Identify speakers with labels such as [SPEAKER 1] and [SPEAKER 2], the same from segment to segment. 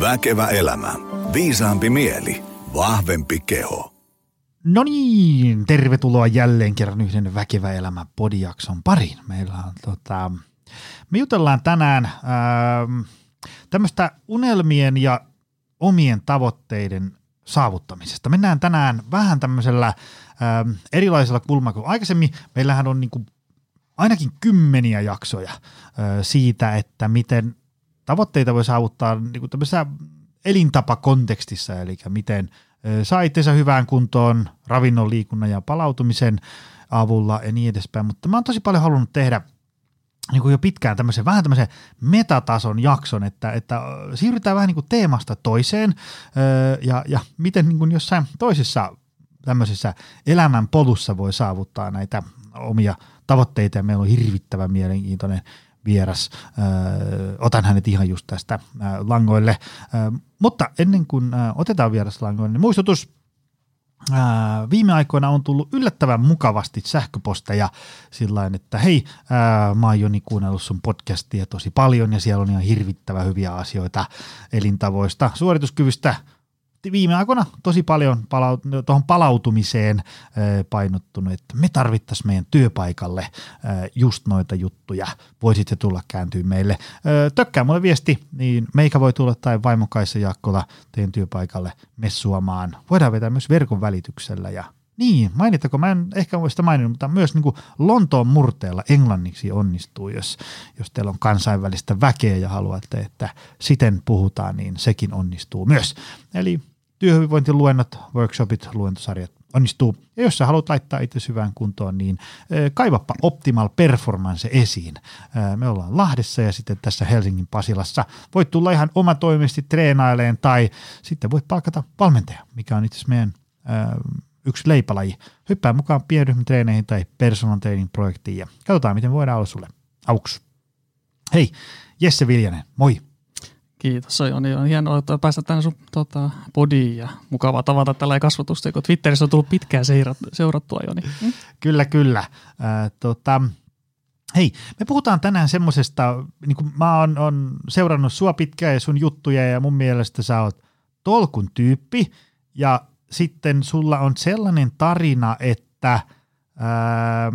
[SPEAKER 1] Väkevä elämä. Viisaampi mieli. Vahvempi keho.
[SPEAKER 2] No niin, tervetuloa jälleen kerran yhden Väkevä elämä podijakson pariin. Meillä on tota, me jutellaan tänään ähm, tämmöistä unelmien ja omien tavoitteiden saavuttamisesta. Mennään tänään vähän tämmöisellä ähm, erilaisella kulmalla kuin aikaisemmin. Meillähän on niin kuin ainakin kymmeniä jaksoja äh, siitä, että miten tavoitteita voi saavuttaa niin kuin tämmöisessä elintapakontekstissa, eli miten saa itsensä hyvään kuntoon ravinnon, liikunnan ja palautumisen avulla ja niin edespäin, mutta mä oon tosi paljon halunnut tehdä niin kuin jo pitkään tämmöisen, vähän tämmöisen metatason jakson, että, että siirrytään vähän niin kuin teemasta toiseen ja, ja miten niin kuin jossain toisessa tämmöisessä elämän polussa voi saavuttaa näitä omia tavoitteita. Ja meillä on hirvittävän mielenkiintoinen vieras. otan hänet ihan just tästä langoille. mutta ennen kuin otetaan vieras langoille, niin muistutus – viime aikoina on tullut yllättävän mukavasti sähköposteja sillä että hei, mä oon Joni kuunnellut sun podcastia tosi paljon ja siellä on ihan hirvittävän hyviä asioita elintavoista, suorituskyvystä, viime aikoina tosi paljon palaut- tuohon palautumiseen painottunut, että me tarvittaisiin meidän työpaikalle just noita juttuja. Voisitte tulla kääntyä meille. Tökkää mulle viesti, niin meikä voi tulla tai vaimokaissa Jaakkola teidän työpaikalle messuamaan. Voidaan vetää myös verkon välityksellä ja niin, mainittako, mä en ehkä voi sitä maininnut, mutta myös niin kuin Lontoon murteella englanniksi onnistuu, jos, jos teillä on kansainvälistä väkeä ja haluatte, että siten puhutaan, niin sekin onnistuu myös. Eli työhyvinvointiluennot, workshopit, luentosarjat onnistuu. Ja jos sä haluat laittaa itse hyvään kuntoon, niin kaivappa Optimal Performance esiin. Me ollaan Lahdessa ja sitten tässä Helsingin Pasilassa. Voit tulla ihan omatoimisesti treenaileen tai sitten voit palkata valmentaja, mikä on itse asiassa meidän yksi leipälaji. Hyppää mukaan pienryhmätreeneihin tai personal training projektiin ja katsotaan, miten voidaan olla sulle avuksi. Hei, Jesse Viljanen, moi!
[SPEAKER 3] Kiitos, on, on hienoa että päästä tänne sun tota, podiin ja mukavaa tavata tällä kasvatusta, kun Twitterissä on tullut pitkään seurattua jo. Niin. Mm?
[SPEAKER 2] Kyllä, kyllä. Äh, tota, hei, me puhutaan tänään semmoisesta, niin kuin mä oon, on seurannut sua pitkään ja sun juttuja ja mun mielestä sä oot tolkun tyyppi ja sitten sulla on sellainen tarina, että ää,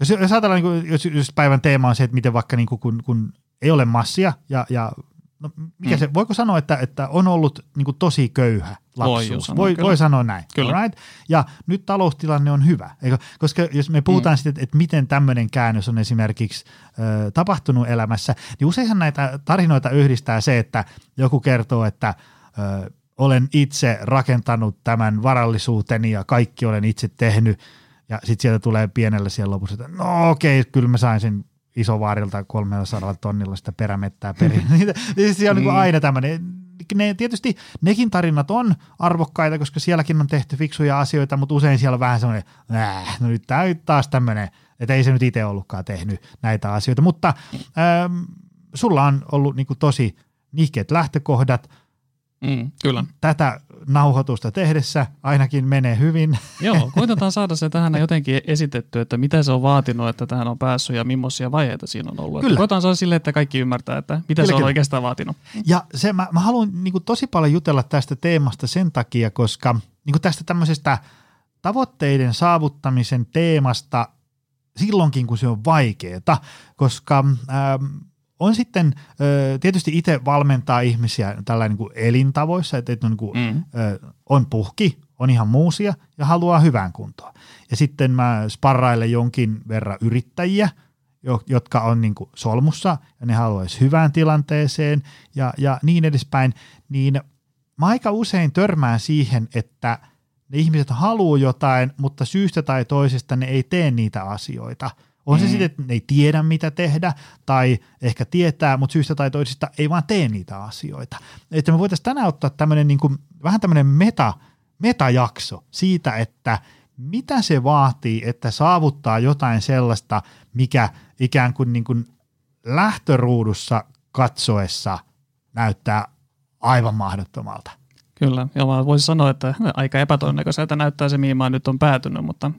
[SPEAKER 2] jos, jos ajatellaan, niin kuin, jos, jos päivän teema on se, että miten vaikka niin kuin, kun, kun ei ole massia ja, ja no, mikä mm. se, voiko sanoa, että, että on ollut niin kuin tosi köyhä lapsuus? Voi, sanoa, voi, voi sanoa näin. Kyllä. Right? Ja nyt taloustilanne on hyvä, eikö? koska jos me puhutaan mm. sitten, että, että miten tämmöinen käännös on esimerkiksi ö, tapahtunut elämässä, niin useinhan näitä tarinoita yhdistää se, että joku kertoo, että ö, olen itse rakentanut tämän varallisuuteni ja kaikki olen itse tehnyt, ja sitten sieltä tulee pienellä siellä lopussa, että no okei, okay, kyllä mä sain sen isovaarilta 300 tonnilla sitä perämettää perin. niin se on niin mm. aina tämmöinen. Ne, tietysti nekin tarinat on arvokkaita, koska sielläkin on tehty fiksuja asioita, mutta usein siellä on vähän semmoinen, äh, no nyt tämä taas tämmöinen, että ei se nyt itse ollutkaan tehnyt näitä asioita, mutta ähm, sulla on ollut niin tosi nihkeät lähtökohdat,
[SPEAKER 3] Mm, kyllä.
[SPEAKER 2] Tätä nauhoitusta tehdessä ainakin menee hyvin.
[SPEAKER 3] Joo, koitetaan saada se tähän jotenkin esitetty, että mitä se on vaatinut, että tähän on päässyt ja millaisia vaiheita siinä on ollut. Kyllä. Koitetaan saada sille, että kaikki ymmärtää, että mitä kyllä, se on kyllä. oikeastaan vaatinut.
[SPEAKER 2] Ja se, mä, mä haluan niin kuin, tosi paljon jutella tästä teemasta sen takia, koska niin kuin tästä tämmöisestä tavoitteiden saavuttamisen teemasta silloinkin, kun se on vaikeaa, koska ähm, on sitten tietysti itse valmentaa ihmisiä tällä niin kuin elintavoissa, että, on, niin kuin, mm. on puhki, on ihan muusia ja haluaa hyvään kuntoon. Ja sitten mä sparrailen jonkin verran yrittäjiä, jotka on niin kuin solmussa ja ne haluaisi hyvään tilanteeseen ja, ja niin edespäin, niin mä aika usein törmään siihen, että ne ihmiset haluaa jotain, mutta syystä tai toisesta ne ei tee niitä asioita – on mm. se sitten, että ne ei tiedä mitä tehdä tai ehkä tietää, mutta syystä tai toisesta ei vaan tee niitä asioita. Että me voitaisiin tänään ottaa tämmöinen niin kuin, vähän tämmöinen meta, metajakso siitä, että mitä se vaatii, että saavuttaa jotain sellaista, mikä ikään kuin, niin kuin lähtöruudussa katsoessa näyttää aivan mahdottomalta.
[SPEAKER 3] Kyllä, ja voisi sanoa, että aika epätodennäköiseltä näyttää se, mihin mä nyt on päätynyt, mutta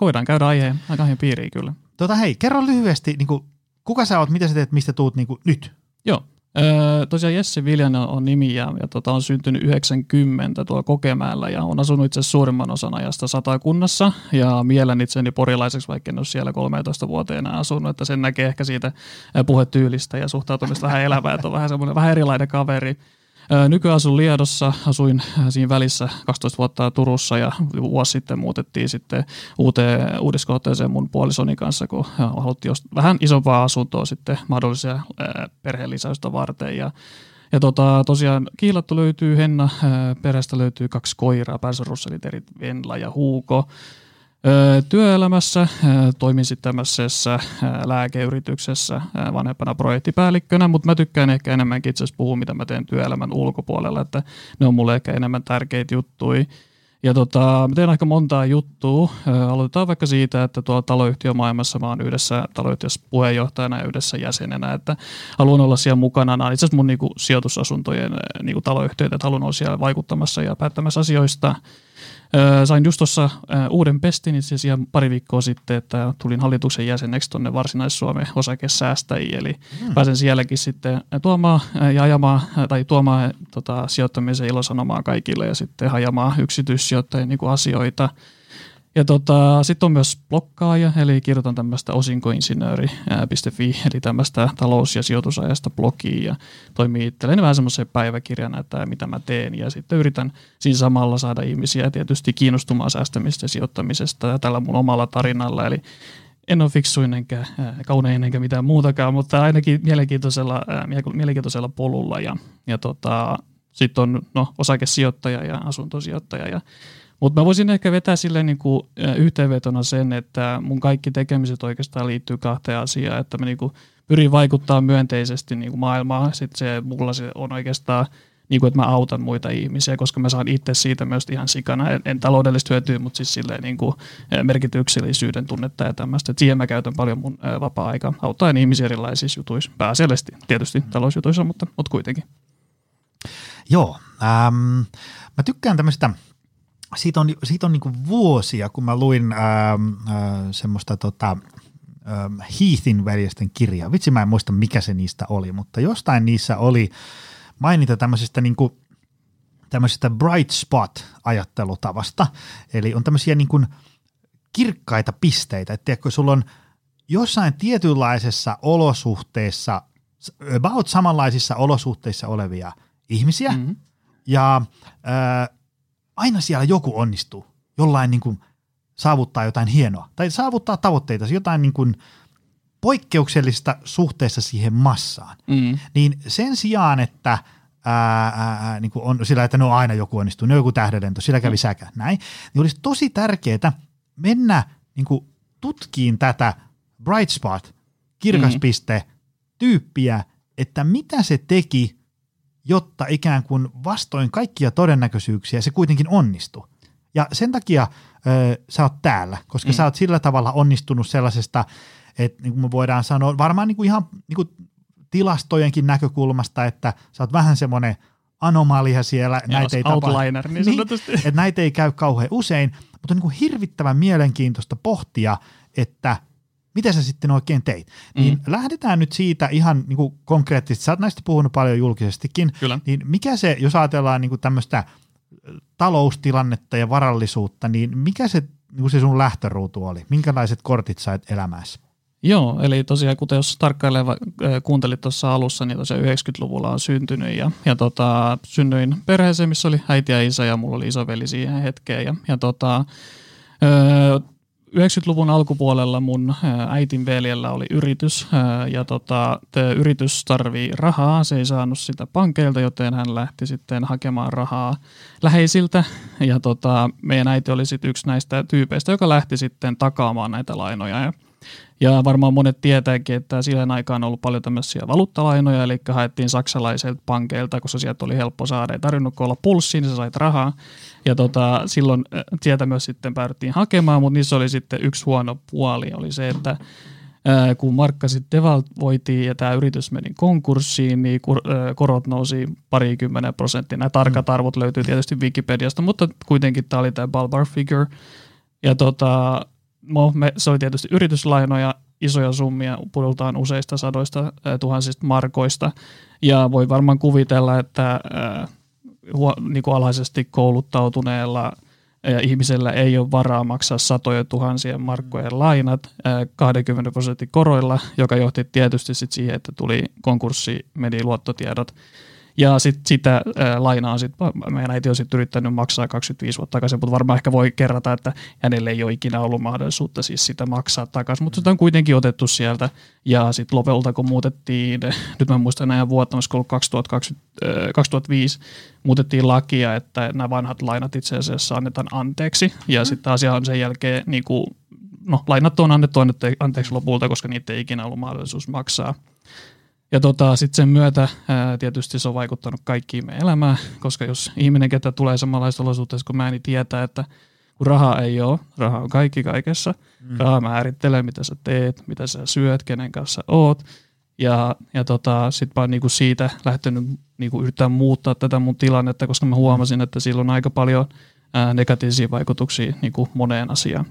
[SPEAKER 3] voidaan käydä aiheen aika piiriin kyllä.
[SPEAKER 2] Tota hei, kerro lyhyesti, niin kuin, kuka sä oot, mitä sä teet, mistä tuut niin kuin, nyt?
[SPEAKER 3] Joo, Öö, tosiaan Jesse Viljanen on nimi ja, ja tota, on syntynyt 90 tuolla Kokemäellä ja on asunut itse suurimman osan ajasta satakunnassa ja mielen itseni porilaiseksi, vaikka en ole siellä 13 vuoteen enää asunut, että sen näkee ehkä siitä puhetyylistä ja suhtautumista vähän elävää, että on vähän semmoinen vähän erilainen kaveri. Nykyään asun Liedossa, asuin siinä välissä 12 vuotta Turussa ja vuosi sitten muutettiin sitten uuteen uudiskohteeseen mun puolisoni kanssa, kun haluttiin vähän isompaa asuntoa sitten mahdollisia perheellisäystä varten ja ja tota, tosiaan kiilattu löytyy Henna, perästä löytyy kaksi koiraa, Pärsarusselit, eri Venla ja Huuko. Työelämässä toimin sitten tämmöisessä lääkeyrityksessä vanhempana projektipäällikkönä, mutta mä tykkään ehkä enemmänkin itse asiassa puhua, mitä mä teen työelämän ulkopuolella, että ne on mulle ehkä enemmän tärkeitä juttuja. Ja tota, mä teen aika montaa juttua. Aloitetaan vaikka siitä, että tuolla taloyhtiömaailmassa mä oon yhdessä taloyhtiössä puheenjohtajana ja yhdessä jäsenenä, että haluan olla siellä mukana. Nämä on itse asiassa mun niinku, sijoitusasuntojen niinku, taloyhtiöitä, että haluan olla siellä vaikuttamassa ja päättämässä asioista – Sain just tuossa uuden pestin itse asiassa pari viikkoa sitten, että tulin hallituksen jäseneksi tuonne Varsinais-Suomen osakesäästäjiin, eli hmm. pääsen sielläkin sitten tuomaan ja ajamaan tai tuomaan tota, sijoittamisen ilosanomaa kaikille ja sitten hajamaan yksityissijoittajien niin asioita – ja tota, sitten on myös blokkaaja, eli kirjoitan tämmöistä osinkoinsinööri.fi, eli tämmöistä talous- ja sijoitusajasta blogia ja toimii itselleen vähän semmoisen päiväkirjana, että mitä mä teen. Ja sitten yritän siinä samalla saada ihmisiä tietysti kiinnostumaan säästämistä ja sijoittamisesta ja tällä mun omalla tarinalla. Eli en ole fiksuin enkä kaunein enkä mitään muutakaan, mutta ainakin mielenkiintoisella, mielenkiintoisella polulla. Ja, ja tota, sitten on no, osakesijoittaja ja asuntosijoittaja ja mutta mä voisin ehkä vetää sille niin kuin yhteenvetona sen, että mun kaikki tekemiset oikeastaan liittyy kahteen asiaan, että mä niin kuin pyrin vaikuttaa myönteisesti niin kuin maailmaan. Sitten se mulla se on oikeastaan niin kuin, että mä autan muita ihmisiä, koska mä saan itse siitä myös ihan sikana. En, en taloudellisesti hyötyä, mutta siis silleen niin kuin merkityksellisyyden tunnetta ja tämmöistä. Et siihen mä käytän paljon mun vapaa-aikaa auttaen ihmisiä erilaisissa jutuissa. Pääasiallisesti tietysti talousjutuissa, mutta, mutta kuitenkin.
[SPEAKER 2] Joo, ähm, mä tykkään tämmöistä – siitä on, siitä on niin vuosia, kun mä luin ää, ähm, ää, äh, semmoista tota, ää, ähm, Heathin veljesten kirjaa. Vitsi mä en muista mikä se niistä oli, mutta jostain niissä oli mainita tämmöisestä niin kuin, tämmöisestä bright spot-ajattelutavasta. Eli on tämmöisiä niin kuin kirkkaita pisteitä, että tiedätkö, sulla on jossain tietynlaisessa olosuhteessa, about samanlaisissa olosuhteissa olevia ihmisiä, mm-hmm. ja äh, aina siellä joku onnistuu jollain niin kuin saavuttaa jotain hienoa tai saavuttaa tavoitteita, jotain niin kuin poikkeuksellista suhteessa siihen massaan. Mm. Niin sen sijaan, että ää, ää, niin kuin on sillä, että no aina joku onnistuu, no joku tähdenlento, sillä kävi mm. säkä, näin, niin olisi tosi tärkeää mennä niin kuin tutkiin tätä bright spot, kirkaspiste, mm. tyyppiä, että mitä se teki jotta ikään kuin vastoin kaikkia todennäköisyyksiä se kuitenkin onnistuu. Ja sen takia ö, sä oot täällä, koska mm. sä oot sillä tavalla onnistunut sellaisesta, että niin kuin me voidaan sanoa, varmaan niin kuin ihan niin kuin tilastojenkin näkökulmasta, että sä oot vähän semmoinen anomalia siellä.
[SPEAKER 3] Ja näitä ei outliner, tapa, niin, niin
[SPEAKER 2] että näitä ei käy kauhean usein, mutta on niin kuin hirvittävän mielenkiintoista pohtia, että – mitä sä sitten oikein teit. Mm. Niin lähdetään nyt siitä ihan niin kuin konkreettisesti, sä oot näistä puhunut paljon julkisestikin,
[SPEAKER 3] Kyllä.
[SPEAKER 2] niin mikä se, jos ajatellaan niin kuin tämmöistä taloustilannetta ja varallisuutta, niin mikä se, niin kuin se sun lähtöruutu oli? Minkälaiset kortit sait elämässä?
[SPEAKER 3] Joo, eli tosiaan kuten jos tarkkailee, kuuntelit tuossa alussa, niin tosiaan 90-luvulla on syntynyt ja, ja tota, synnyin perheeseen, missä oli äiti ja isä ja mulla oli isoveli siihen hetkeen ja, ja tota, öö, 90-luvun alkupuolella mun äitin veljellä oli yritys ja tota, yritys tarvii rahaa. Se ei saanut sitä pankeilta, joten hän lähti sitten hakemaan rahaa läheisiltä. Ja tota, meidän äiti oli sitten yksi näistä tyypeistä, joka lähti sitten takaamaan näitä lainoja. Ja ja varmaan monet tietääkin, että siihen aikaan on ollut paljon tämmöisiä valuuttalainoja, eli haettiin saksalaiselta pankeilta, koska sieltä oli helppo saada. Ei tarvinnut olla pulssiin, niin sä sait rahaa. Ja tota, silloin äh, sieltä myös sitten päädyttiin hakemaan, mutta niissä oli sitten yksi huono puoli, oli se, että äh, kun markka sitten devalvoitiin ja tämä yritys meni konkurssiin, niin äh, korot nousi parikymmentä prosenttia. Nämä tarkat mm. arvot löytyy tietysti Wikipediasta, mutta kuitenkin tämä oli tämä ballpark figure. Ja tota, no, me, se oli tietysti yrityslainoja isoja summia, puhutaan useista sadoista tuhansista markoista. Ja voi varmaan kuvitella, että niin kuin alhaisesti kouluttautuneella ja ihmisellä ei ole varaa maksaa satoja tuhansien markkojen lainat 20 prosentin koroilla, joka johti tietysti sit siihen, että tuli konkurssi, meni luottotiedot ja sit, sitä ää, lainaa sit, meidän äiti on sit yrittänyt maksaa 25 vuotta takaisin, mutta varmaan ehkä voi kerrata, että hänelle ei ole ikinä ollut mahdollisuutta siis sitä maksaa takaisin, mutta sitä on kuitenkin otettu sieltä. Ja sitten lopulta kun muutettiin, nyt mä muistan näin vuotta, olisiko ollut 2020, 2005, muutettiin lakia, että nämä vanhat lainat itse asiassa annetaan anteeksi. Ja mm. sitten asia on sen jälkeen, niin kuin, no lainat on annettu anteeksi lopulta, koska niitä ei ikinä ollut mahdollisuus maksaa. Ja tota, sitten sen myötä ää, tietysti se on vaikuttanut kaikkiin meidän elämään, koska jos ihminen, ketä tulee samanlaista olosuhteessa kuin mä, niin tietää, että kun raha ei ole, raha on kaikki kaikessa. Mm. Raha määrittelee, mitä sä teet, mitä sä syöt, kenen kanssa oot. Ja, ja tota, sitten mä oon niinku siitä lähtenyt niinku yrittää muuttaa tätä mun tilannetta, koska mä huomasin, että sillä on aika paljon ää, negatiivisia vaikutuksia niinku moneen asiaan.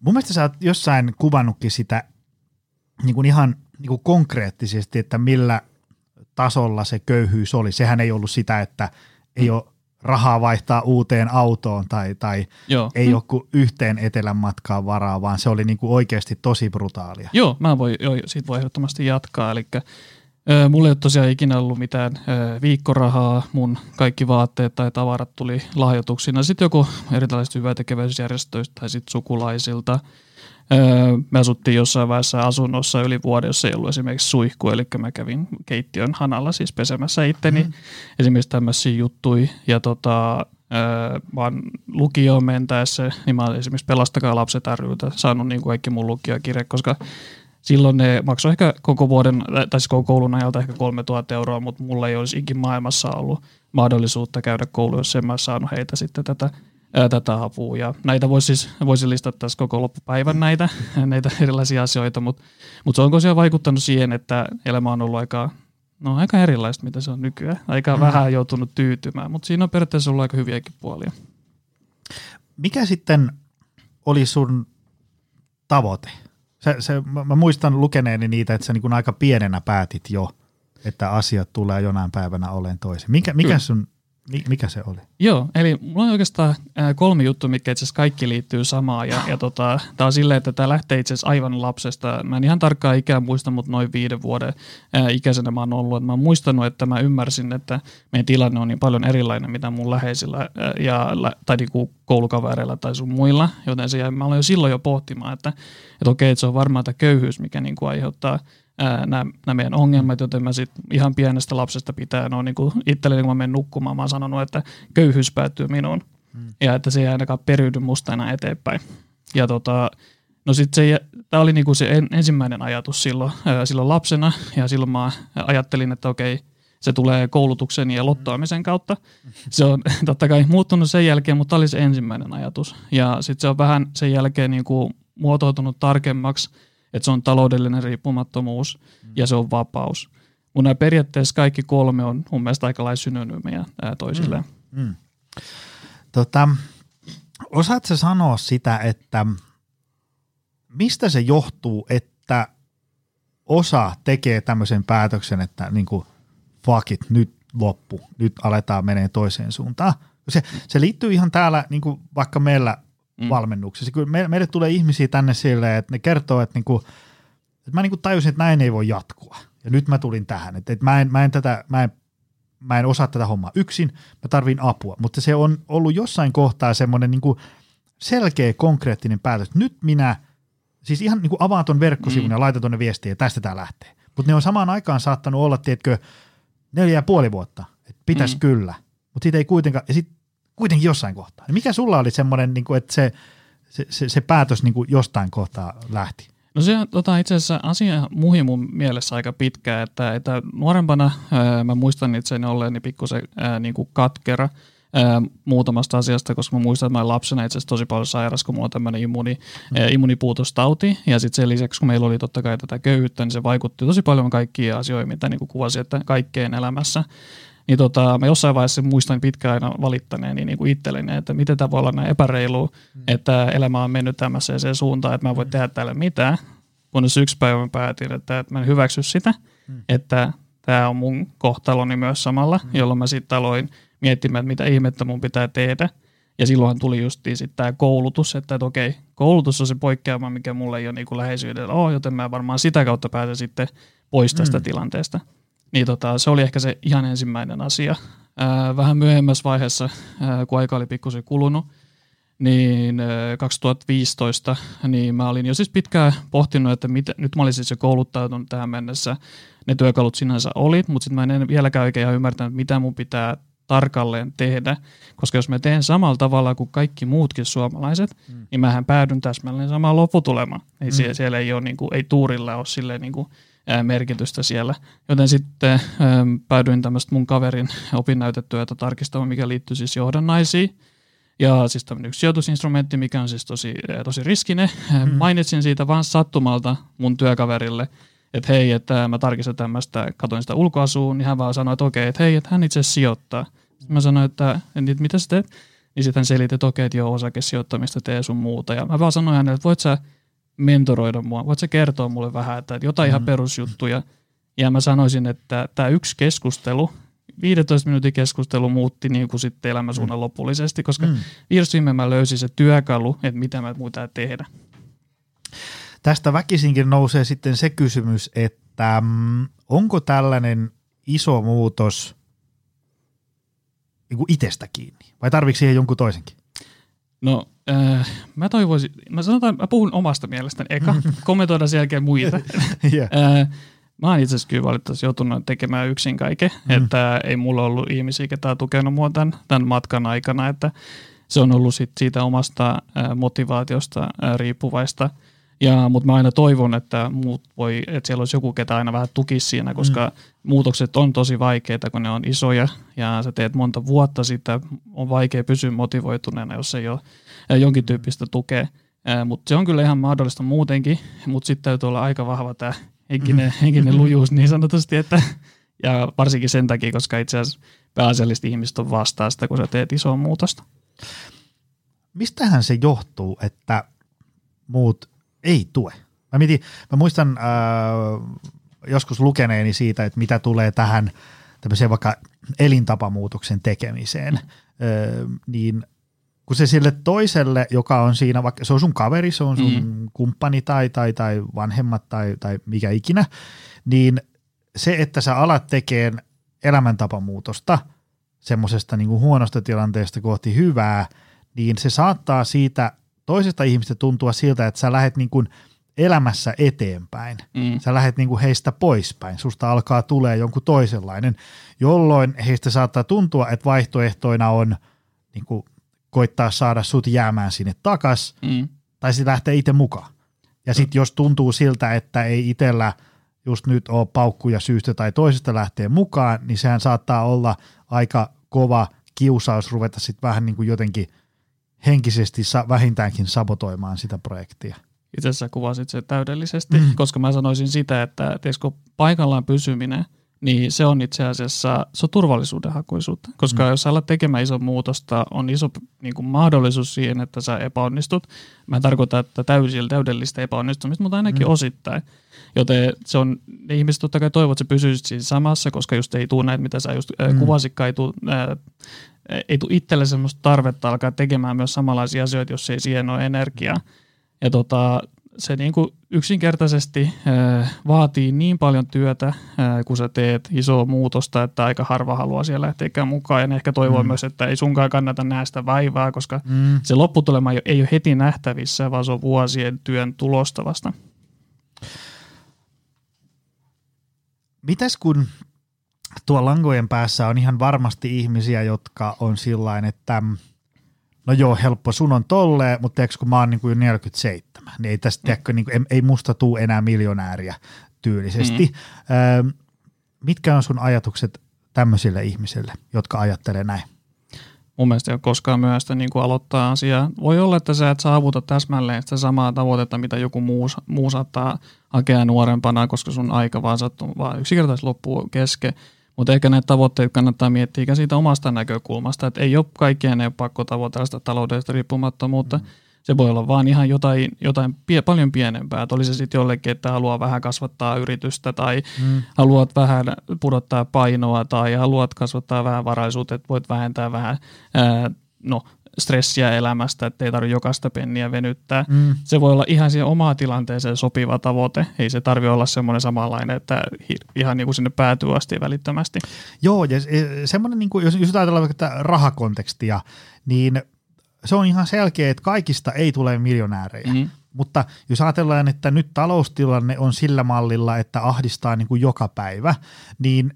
[SPEAKER 2] Mun mielestä sä oot jossain kuvannutkin sitä niin kuin ihan niin kuin konkreettisesti, että millä tasolla se köyhyys oli. Sehän ei ollut sitä, että ei mm. ole rahaa vaihtaa uuteen autoon tai, tai Joo. ei mm. ole kuin yhteen etelän matkaan varaa, vaan se oli niin kuin oikeasti tosi brutaalia.
[SPEAKER 3] Joo, mä voin, jo, siitä voi ehdottomasti jatkaa. Eli mulla ei ole tosiaan ikinä ollut mitään viikkorahaa, mun kaikki vaatteet tai tavarat tuli lahjoituksina. Sitten joku erilaiset hyväntekeväisyysjärjestöistä tai sitten sukulaisilta – me asuttiin jossain vaiheessa asunnossa yli vuoden, jossa ei ollut esimerkiksi suihku, eli mä kävin keittiön hanalla siis pesemässä itteni. Mm. Esimerkiksi tämmöisiä juttuja. Ja tota, vaan lukioon mentäessä, niin mä esimerkiksi Pelastakaa lapset ryltä saanut niin kuin kaikki mun lukiokirje, koska silloin ne maksoi ehkä koko vuoden, tai siis koko koulun ajalta ehkä 3000 euroa, mutta mulla ei olisi ikin maailmassa ollut mahdollisuutta käydä kouluun, jos en mä saanut heitä sitten tätä ää, tätä apua. Ja näitä voisi siis, voisi listata tässä koko loppupäivän näitä, näitä erilaisia asioita, mutta, mutta se onko tosiaan vaikuttanut siihen, että elämä on ollut aika, no, aika erilaista, mitä se on nykyään. Aika mm. vähän joutunut tyytymään, mutta siinä on periaatteessa ollut aika hyviäkin puolia.
[SPEAKER 2] Mikä sitten oli sun tavoite? Se, se, mä, mä muistan lukeneeni niitä, että sä niin aika pienenä päätit jo, että asiat tulee jonain päivänä olen toisin. Mikä, mikä sun mikä se oli?
[SPEAKER 3] Joo, eli mulla on oikeastaan kolme juttua, mitkä itse asiassa kaikki liittyy samaan. Ja, ja tota, tämä on silleen, että tämä lähtee itse asiassa aivan lapsesta. Mä en ihan tarkkaan ikään muista, mutta noin viiden vuoden ää, ikäisenä mä oon ollut. Että mä oon muistanut, että mä ymmärsin, että meidän tilanne on niin paljon erilainen, mitä mun läheisillä ää, ja, tai niinku koulukavereilla tai sun muilla. Joten se, mä aloin jo silloin jo pohtimaan, että, että okei, että se on varmaan tämä köyhyys, mikä niinku aiheuttaa – nämä meidän ongelmat, joten mä sit ihan pienestä lapsesta pitää, no niin kuin itselleni kun mä menen nukkumaan, mä oon sanonut, että köyhyys päättyy minuun hmm. ja että se ei ainakaan periydy musta enää eteenpäin. Ja tota, no sit se, tämä oli niinku se en, ensimmäinen ajatus silloin, ää, silloin lapsena ja silloin mä ajattelin, että okei, se tulee koulutuksen ja lottoamisen kautta. Se on totta kai muuttunut sen jälkeen, mutta tämä oli se ensimmäinen ajatus. Ja sitten se on vähän sen jälkeen niinku muotoutunut tarkemmaksi – että se on taloudellinen riippumattomuus mm. ja se on vapaus. Mun nämä periaatteessa kaikki kolme on mun mielestä aika lailla synonyymiä toisilleen. Mm. Mm.
[SPEAKER 2] Tota, osaatko sanoa sitä, että mistä se johtuu, että osa tekee tämmöisen päätöksen, että niin kuin, fuck it, nyt loppu, nyt aletaan menee toiseen suuntaan. Se, se liittyy ihan täällä, niin kuin vaikka meillä mm. valmennuksessa. Kyllä me, meille tulee ihmisiä tänne silleen, että ne kertoo, että, niinku, että mä niinku tajusin, että näin ei voi jatkua. Ja nyt mä tulin tähän, että, että mä, en, mä, en tätä, mä, en, mä en osaa tätä hommaa yksin, mä tarvin apua. Mutta se on ollut jossain kohtaa semmoinen niinku selkeä, konkreettinen päätös. Nyt minä, siis ihan niinku avaan ton verkkosivun mm. ja laitan tuonne viestiä, ja tästä tämä lähtee. Mutta ne on samaan aikaan saattanut olla, tiedätkö, neljä ja puoli vuotta, että pitäisi mm. kyllä. Mutta siitä ei kuitenkaan, ja sitten kuitenkin jossain kohtaa. Mikä sulla oli semmoinen, niin kuin, että se, se, se, se päätös niin kuin jostain kohtaa lähti?
[SPEAKER 3] No se tota, itse asiassa asia muhi mun mielessä aika pitkään, että, että nuorempana ää, mä muistan itseni olleeni pikkusen ää, niin kuin katkera ää, muutamasta asiasta, koska mä muistan, että mä lapsena itse asiassa tosi paljon sairas, kun mulla on tämmöinen immuni, mm. ää, immunipuutostauti, ja sitten sen lisäksi, kun meillä oli totta kai tätä köyhyyttä, niin se vaikutti tosi paljon kaikkiin asioihin, mitä niin kuin kuvasin, että kaikkeen elämässä. Niin tota, mä jossain vaiheessa muistan pitkään aina valittaneeni niin kuin itselleni, että miten tämä voi olla näin epäreilu, mm. että elämä on mennyt tämmöiseen suuntaan, että mä voin mm. tehdä täällä mitään. Kunnes yksi päivä mä päätin, että mä en hyväksy sitä, mm. että tämä on mun kohtaloni myös samalla, mm. jolloin mä sitten aloin miettimään, että mitä ihmettä mun pitää tehdä. Ja silloin tuli just sitten tämä koulutus, että, että okei, koulutus on se poikkeama, mikä mulle ei ole niin läheisyydellä ole, joten mä varmaan sitä kautta pääsen sitten pois tästä mm. tilanteesta. Niin tota, se oli ehkä se ihan ensimmäinen asia. Ää, vähän myöhemmässä vaiheessa, ää, kun aika oli pikkusen kulunut, niin ää, 2015, niin mä olin jo siis pitkään pohtinut, että mitä, nyt mä olin siis jo kouluttautunut tähän mennessä. Ne työkalut sinänsä oli, mutta sitten mä en vieläkään oikein ihan ymmärtänyt, mitä mun pitää tarkalleen tehdä, koska jos mä teen samalla tavalla kuin kaikki muutkin suomalaiset, mm. niin mähän päädyn täsmälleen samaan lopputulemaan. Ei, mm. siellä, siellä ei, ole, niin kuin, ei tuurilla ole silleen, niin kuin, merkitystä siellä. Joten sitten ää, päädyin tämmöistä mun kaverin opinnäytetyötä tarkistamaan, mikä liittyy siis johdannaisiin. Ja siis tämmöinen yksi sijoitusinstrumentti, mikä on siis tosi, tosi riskinen. Mm. Mainitsin siitä vain sattumalta mun työkaverille, että hei, että mä tarkistan tämmöistä, katoin sitä ulkoasuun, niin hän vaan sanoi, että okei, että hei, että hän itse sijoittaa. Sitten mä sanoin, että mitä sä teet? Niin sitten hän selitti, että okei, että joo, osakesijoittamista tee sun muuta. Ja mä vaan sanoin hänelle, että voit sä mentoroida mua, voit sä kertoa mulle vähän, että jotain mm. ihan perusjuttuja. Ja mä sanoisin, että tämä yksi keskustelu, 15 minuutin keskustelu muutti niin kuin sitten elämäsuunnan mm. lopullisesti, koska mm. mä löysin se työkalu, että mitä mä muuta tehdä.
[SPEAKER 2] Tästä väkisinkin nousee sitten se kysymys, että mm, onko tällainen iso muutos niin itsestä kiinni vai tarvitsi siihen jonkun toisenkin?
[SPEAKER 3] No, äh, mä toivoisin, mä sanotaan, mä puhun omasta mielestäni eka, kommentoida sen jälkeen muita. yeah. äh, mä oon itse asiassa kyllä valitettavasti joutunut tekemään yksin kaiken, mm. että ei mulla ollut ihmisiä, ketä on tukenut mua tämän, tämän matkan aikana, että se on ollut sit siitä omasta äh, motivaatiosta riippuvaista – ja, mutta mä aina toivon, että muut voi, että siellä olisi joku, ketä aina vähän tukisi siinä, koska mm. muutokset on tosi vaikeita, kun ne on isoja ja sä teet monta vuotta sitä, on vaikea pysyä motivoituneena, jos ei ole jonkin tyyppistä tukea. Mutta se on kyllä ihan mahdollista muutenkin, mutta sitten täytyy olla aika vahva tämä henkinen, mm. henkinen lujuus niin sanotusti, että, ja varsinkin sen takia, koska itse asiassa pääasiallisesti ihmiset on vastaan sitä, kun sä teet isoa muutosta.
[SPEAKER 2] Mistähän se johtuu, että muut ei tue. Mä, mietin, mä muistan äh, joskus lukeneeni siitä, että mitä tulee tähän tämmöiseen vaikka elintapamuutoksen tekemiseen, äh, niin kun se sille toiselle, joka on siinä, vaikka se on sun kaveri, se on sun mm. kumppani tai, tai, tai vanhemmat tai, tai mikä ikinä, niin se, että sä alat tekemään elämäntapamuutosta semmoisesta niin huonosta tilanteesta kohti hyvää, niin se saattaa siitä toisesta ihmistä tuntua siltä, että sä lähdet niin kuin elämässä eteenpäin. Mm. Sä lähdet niin kuin heistä poispäin. Susta alkaa tulee jonkun toisenlainen, jolloin heistä saattaa tuntua, että vaihtoehtoina on niin kuin koittaa saada sut jäämään sinne takas, mm. tai sitten lähtee itse mukaan. Ja sitten jos tuntuu siltä, että ei itsellä just nyt ole paukkuja syystä tai toisesta lähtee mukaan, niin sehän saattaa olla aika kova kiusaus ruveta sitten vähän niin kuin jotenkin – henkisesti sa- vähintäänkin sabotoimaan sitä projektia.
[SPEAKER 3] Itse asiassa kuvasit se täydellisesti, mm. koska mä sanoisin sitä, että tiesikö, paikallaan pysyminen, niin se on itse asiassa se on turvallisuudenhakuisuutta. Koska mm. jos alat tekemään iso muutosta, on iso niin kuin, mahdollisuus siihen, että sä epäonnistut. Mä en tarkoita, että täysillä täydellistä epäonnistumista, mutta ainakin mm. osittain. Joten se on, ne ihmiset totta kai toivovat, että sä pysyisit siinä samassa, koska just ei tule näitä, mitä sä just mm. kuvasitkaan, ei tule ei tule itselle semmoista tarvetta alkaa tekemään myös samanlaisia asioita, jos ei siihen ole energiaa. Ja tota, se niin kuin yksinkertaisesti vaatii niin paljon työtä, kun sä teet isoa muutosta, että aika harva haluaa siellä lähteä mukaan. Ja ne ehkä toivoo mm. myös, että ei sunkaan kannata nähdä sitä vaivaa, koska mm. se lopputulema ei ole heti nähtävissä, vaan se on vuosien työn tulosta vasta.
[SPEAKER 2] Mitäs kun tuo langojen päässä on ihan varmasti ihmisiä, jotka on sillain, että no joo, helppo, sun on tolleen, mutta tiedätkö, kun mä oon niin kuin 47, niin ei tästä, mm. tiedätkö, niin kuin, ei musta tuu enää miljonääriä tyylisesti. Mm. Öö, mitkä on sun ajatukset tämmöisille ihmisille, jotka ajattelee näin?
[SPEAKER 3] Mun mielestä ei ole koskaan myöhäistä niin kuin aloittaa asiaa. Voi olla, että sä et saavuta täsmälleen sitä samaa tavoitetta, mitä joku muu, muu saattaa hakea nuorempana, koska sun aika vaan sattuu vaan yksinkertaisesti loppuu kesken Mutta ehkä näitä tavoitteita kannattaa miettiä siitä omasta näkökulmasta, että ei ole kaikkien ei pakko tavoitella sitä taloudellista riippumattomuutta. Mm. Se voi olla vaan ihan jotain, jotain pie, paljon pienempää. Että oli se sitten jollekin, että haluaa vähän kasvattaa yritystä tai mm. haluat vähän pudottaa painoa tai haluat kasvattaa vähän varaisuutta, että voit vähentää vähän ää, no, stressiä elämästä, että ei tarvitse jokaista penniä venyttää. Mm. Se voi olla ihan siihen omaan tilanteeseen sopiva tavoite. Ei se tarvitse olla semmoinen samanlainen, että ihan niin kuin sinne päätyy asti välittömästi.
[SPEAKER 2] Joo, ja semmoinen, niin kuin, jos, jos ajatellaan vaikka rahakontekstia, niin se on ihan selkeä, että kaikista ei tule miljonäärejä. Mm. Mutta jos ajatellaan, että nyt taloustilanne on sillä mallilla, että ahdistaa niin kuin joka päivä, niin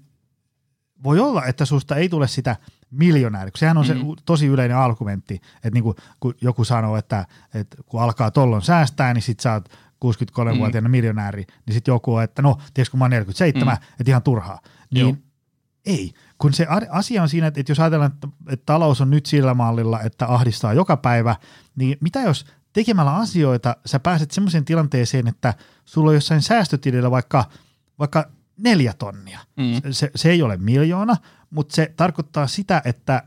[SPEAKER 2] voi olla, että susta ei tule sitä – miljonääri. Sehän on mm. se tosi yleinen argumentti, että niin kuin, kun joku sanoo, että, että kun alkaa tollon säästää, niin sit sä oot 63-vuotiaana mm. miljonääri, niin sitten joku on, että no, tiedätkö kun mä oon 47, mm. että ihan turhaa. Niin Joo. ei, kun se asia on siinä, että, että jos ajatellaan, että, että talous on nyt sillä mallilla, että ahdistaa joka päivä, niin mitä jos tekemällä asioita sä pääset semmoiseen tilanteeseen, että sulla on jossain säästötilillä vaikka, vaikka neljä tonnia. Mm. Se, se ei ole miljoona, mutta se tarkoittaa sitä, että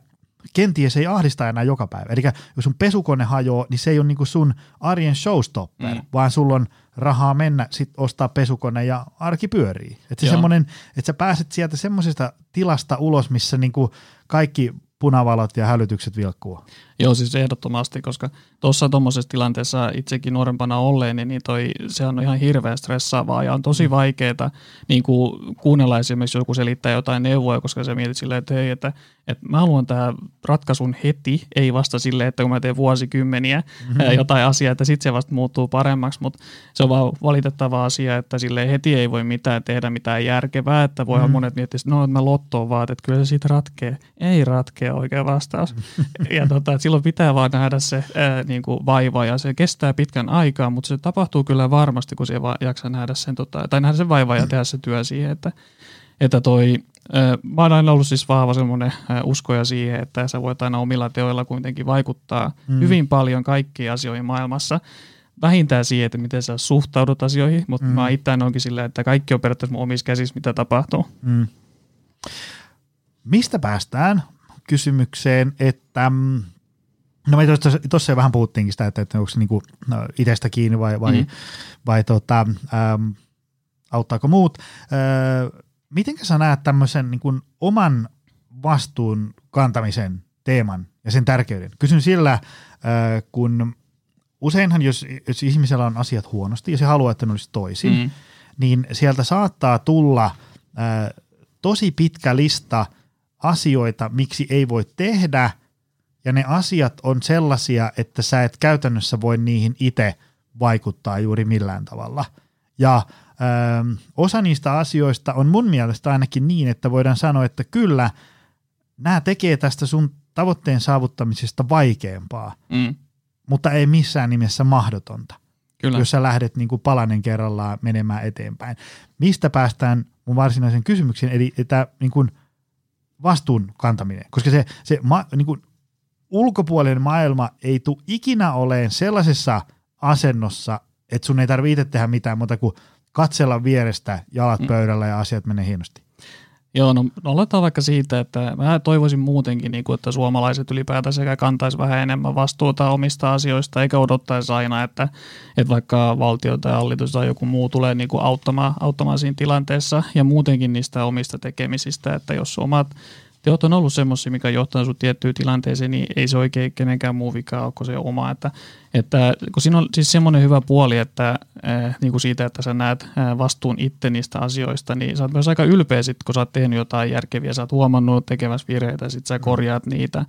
[SPEAKER 2] kenties ei ahdista enää joka päivä. Eli jos sun pesukone hajoaa, niin se ei ole niinku sun arjen showstopper, mm. vaan sulla on rahaa mennä sit ostaa pesukone ja arki pyörii. Että se semmoinen, että sä pääset sieltä semmoisesta tilasta ulos, missä niinku kaikki punavalot ja hälytykset vilkkuu.
[SPEAKER 3] Joo, siis ehdottomasti, koska tuossa tuommoisessa tilanteessa itsekin nuorempana olleen, niin toi, se on ihan hirveän stressaavaa ja on tosi mm. vaikeaa niin kuin kuunnella esimerkiksi joku selittää jotain neuvoja, koska se mietit silleen, että hei, että, että mä haluan tämä ratkaisun heti, ei vasta silleen, että kun mä teen vuosikymmeniä mm-hmm. jotain asiaa, että sitten se vasta muuttuu paremmaksi, mutta se on vaan valitettava asia, että sille heti ei voi mitään tehdä mitään järkevää, että voi mm-hmm. monet miettiä, että no, että mä lottoon vaan, että kyllä se siitä ratkee. Ei ratkea oikea vastaus. ja tota, että silloin pitää vaan nähdä se ää, niin kuin vaiva ja se kestää pitkän aikaa, mutta se tapahtuu kyllä varmasti, kun se jaksaa nähdä sen, tota, tai nähdä sen vaiva ja tehdä se työ siihen, että, että toi, ää, mä oon aina ollut siis vahva semmoinen uskoja siihen, että sä voit aina omilla teoilla kuitenkin vaikuttaa mm. hyvin paljon kaikkiin asioihin maailmassa, vähintään siihen, että miten sä suhtaudut asioihin, mutta mm. mä itse onkin silleen, että kaikki on periaatteessa mun omissa käsissä, mitä tapahtuu. Mm.
[SPEAKER 2] Mistä päästään kysymykseen, että mm, No me tuossa vähän puhuttiinkin sitä, että, että onko se niinku, no, itsestä kiinni vai, vai, mm. vai tota, äm, auttaako muut. Äh, miten sä näet tämmöisen niin kuin oman vastuun kantamisen teeman ja sen tärkeyden? Kysyn sillä, äh, kun useinhan jos, jos ihmisellä on asiat huonosti ja se haluaa, että ne olisi toisin, mm. niin sieltä saattaa tulla äh, tosi pitkä lista asioita, miksi ei voi tehdä – ja ne asiat on sellaisia, että sä et käytännössä voi niihin itse vaikuttaa juuri millään tavalla. Ja ö, ähm, osa niistä asioista on mun mielestä ainakin niin, että voidaan sanoa, että kyllä nämä tekee tästä sun tavoitteen saavuttamisesta vaikeampaa, mm. mutta ei missään nimessä mahdotonta. Kyllä. jos sä lähdet niin kuin palanen kerrallaan menemään eteenpäin. Mistä päästään mun varsinaisen kysymyksen, eli tämä niin kuin vastuun kantaminen, koska se, se ma, niin kuin ulkopuolinen maailma ei tule ikinä oleen sellaisessa asennossa, että sun ei tarvitse tehdä mitään muuta kuin katsella vierestä jalat mm. pöydällä ja asiat menee hienosti.
[SPEAKER 3] Joo, no aloitetaan vaikka siitä, että mä toivoisin muutenkin, niin kuin, että suomalaiset ylipäätään sekä kantaisi vähän enemmän vastuuta omista asioista, eikä odottaisi aina, että, että vaikka valtio tai hallitus tai joku muu tulee niin kuin auttamaan, auttamaan siinä tilanteessa ja muutenkin niistä omista tekemisistä, että jos omat teot on ollut semmoisia, mikä johtaa sinut tiettyyn tilanteeseen, niin ei se oikein kenenkään muu vika ole kuin se oma. Että, että, kun siinä on siis semmoinen hyvä puoli, että äh, niin kuin siitä, että sä näet äh, vastuun itse niistä asioista, niin sä oot myös aika ylpeä sit, kun sä oot tehnyt jotain järkeviä, sä oot huomannut tekemässä virheitä, sit sä korjaat niitä.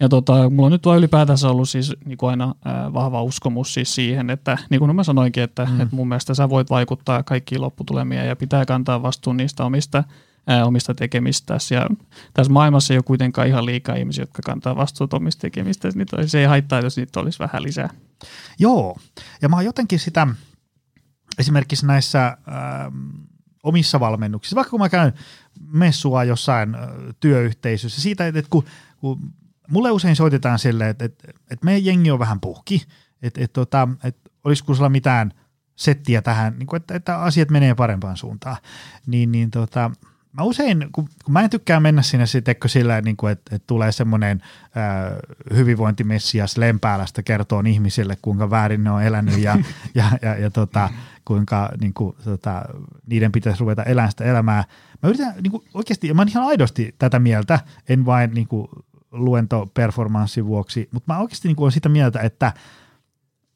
[SPEAKER 3] Ja tota, mulla on nyt vaan ylipäätänsä ollut siis niin kuin aina äh, vahva uskomus siis siihen, että niin kuin mä sanoinkin, että, mm. että mun mielestä sä voit vaikuttaa kaikkiin lopputulemia ja pitää kantaa vastuun niistä omista ää, omista tekemistäsi. Ja tässä maailmassa ei ole kuitenkaan ihan liikaa ihmisiä, jotka kantaa vastuuta omista tekemistä, niin se ei haittaa, jos niitä olisi vähän lisää.
[SPEAKER 2] Joo, ja mä oon jotenkin sitä esimerkiksi näissä äh, omissa valmennuksissa, vaikka kun mä käyn messua jossain äh, työyhteisössä, siitä, että, kun, kun mulle usein soitetaan silleen, että, että, että meidän jengi on vähän puhki, että, että, tota, että, että olisiko sulla mitään settiä tähän, niin kuin, että, että asiat menee parempaan suuntaan, niin, niin tota, mä usein, kun, kun mä en tykkää mennä sinne sitten sillä, niin kuin, että, että tulee semmoinen äh, hyvinvointimessias lempäälästä kertoo ihmisille, kuinka väärin ne on elänyt ja, ja, ja, ja tota, kuinka niin kuin, tota, niiden pitäisi ruveta elämään sitä elämää. Mä yritän niin kuin, oikeasti, ja mä oon ihan aidosti tätä mieltä, en vain niin kuin, luentoperformanssin vuoksi, mutta mä oikeasti niin kuin, olen sitä mieltä, että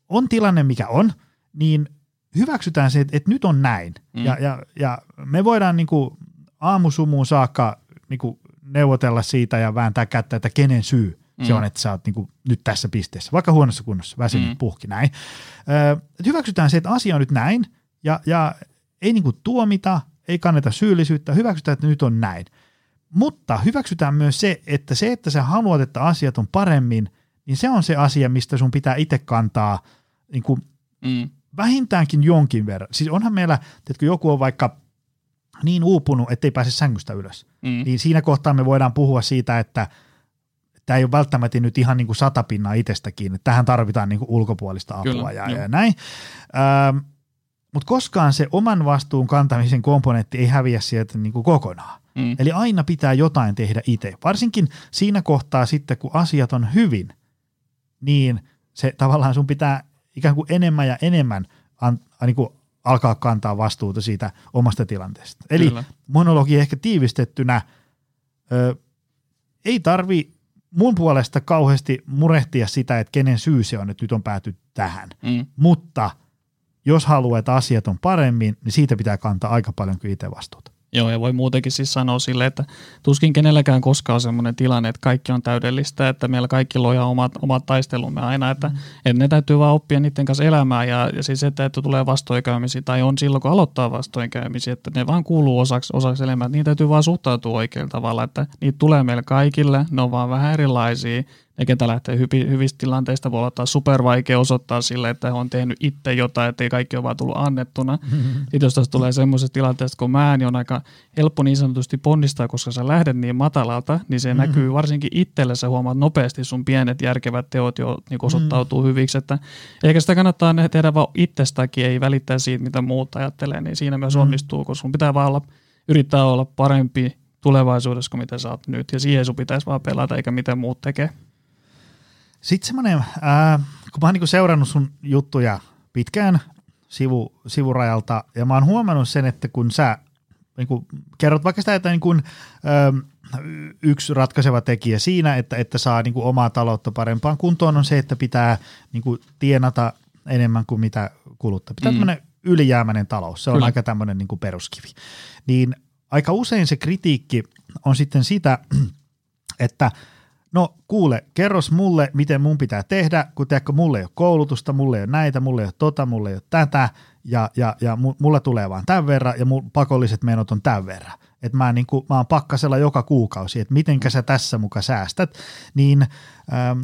[SPEAKER 2] on tilanne mikä on, niin hyväksytään se, että, että nyt on näin. Mm. Ja, ja, ja me voidaan niin kuin, aamusumuun saakka niin kuin, neuvotella siitä ja vääntää kättä, että kenen syy mm. se on, että sä oot niin kuin, nyt tässä pisteessä, vaikka huonossa kunnossa, väsynyt, mm. puhki, näin. Öö, hyväksytään se, että asia on nyt näin, ja, ja ei niin kuin, tuomita, ei kanneta syyllisyyttä, hyväksytään, että nyt on näin. Mutta hyväksytään myös se, että se, että sä haluat, että asiat on paremmin, niin se on se asia, mistä sun pitää itse kantaa niin kuin, mm. vähintäänkin jonkin verran. Siis onhan meillä, että joku on vaikka niin uupunut, ettei pääse sängystä ylös, mm. niin siinä kohtaa me voidaan puhua siitä, että tämä ei ole välttämättä nyt ihan niin kuin satapinnaa itsestäkin, että tähän tarvitaan niin kuin ulkopuolista apua Kyllä, ja, ja näin. Ähm, Mutta koskaan se oman vastuun kantamisen komponentti ei häviä sieltä niin kuin kokonaan. Mm. Eli aina pitää jotain tehdä itse. Varsinkin siinä kohtaa sitten, kun asiat on hyvin, niin se tavallaan sun pitää ikään kuin enemmän ja enemmän an, niin kuin alkaa kantaa vastuuta siitä omasta tilanteesta. Eli Kyllä. monologi ehkä tiivistettynä ö, ei tarvi mun puolesta kauheasti murehtia sitä, että kenen syy se on, että nyt on pääty tähän. Mm. Mutta jos haluaa, että asiat on paremmin, niin siitä pitää kantaa aika paljon kuin itse vastuuta.
[SPEAKER 3] Joo, ja voi muutenkin siis sanoa sille, että tuskin kenelläkään koskaan on sellainen tilanne, että kaikki on täydellistä, että meillä kaikki loja omat, omat taistelumme aina, että, mm. että ne täytyy vaan oppia niiden kanssa elämään, ja, ja siis että, että tulee vastoinkäymisiä, tai on silloin, kun aloittaa vastoinkäymisiä, että ne vaan kuuluu osaksi, osaksi elämää, että niitä täytyy vaan suhtautua oikealla tavalla, että niitä tulee meille kaikille, ne on vaan vähän erilaisia, ja ketä lähtee hyvi, hyvistä tilanteista, voi olla taas supervaikea osoittaa sille, että on tehnyt itse jotain, että ei kaikki ole vaan tullut annettuna. Mm-hmm. Sitten jos tässä tulee semmoisesta tilanteesta, kun mä niin on aika helppo niin sanotusti ponnistaa, koska sä lähdet niin matalalta, niin se mm-hmm. näkyy varsinkin itselle, sä huomaat nopeasti sun pienet järkevät teot jo niin osoittautuu mm-hmm. hyviksi, että ehkä sitä kannattaa tehdä vaan itsestäkin, ei välittää siitä, mitä muut ajattelee, niin siinä myös mm-hmm. onnistuu, koska sun pitää vaan olla, yrittää olla parempi tulevaisuudessa kuin mitä sä oot nyt, ja siihen sun pitäisi vaan pelata, eikä mitä muut tekee.
[SPEAKER 2] Sitten semmoinen, äh, kun mä oon niin seurannut sun juttuja pitkään sivu, sivurajalta, ja mä oon huomannut sen, että kun sä niin kuin, kerrot vaikka sitä, että niin kuin, yksi ratkaiseva tekijä siinä, että, että saa niin kuin, omaa taloutta parempaan kuntoon, on se, että pitää niin kuin, tienata enemmän kuin mitä kuluttaa. Pitää mm. tämmöinen ylijäämäinen talous, se on Kyllä. aika tämmöinen niin kuin peruskivi. Niin aika usein se kritiikki on sitten sitä, että – no kuule, kerros mulle, miten mun pitää tehdä, kun tiedätkö, mulle ei ole koulutusta, mulle ei ole näitä, mulle ei ole tota, mulle ei ole tätä, ja, ja, ja mulla tulee vaan tämän verran, ja mun pakolliset menot on tämän verran. Että mä, niin kuin, mä oon pakkasella joka kuukausi, että mitenkä sä tässä muka säästät, niin ähm,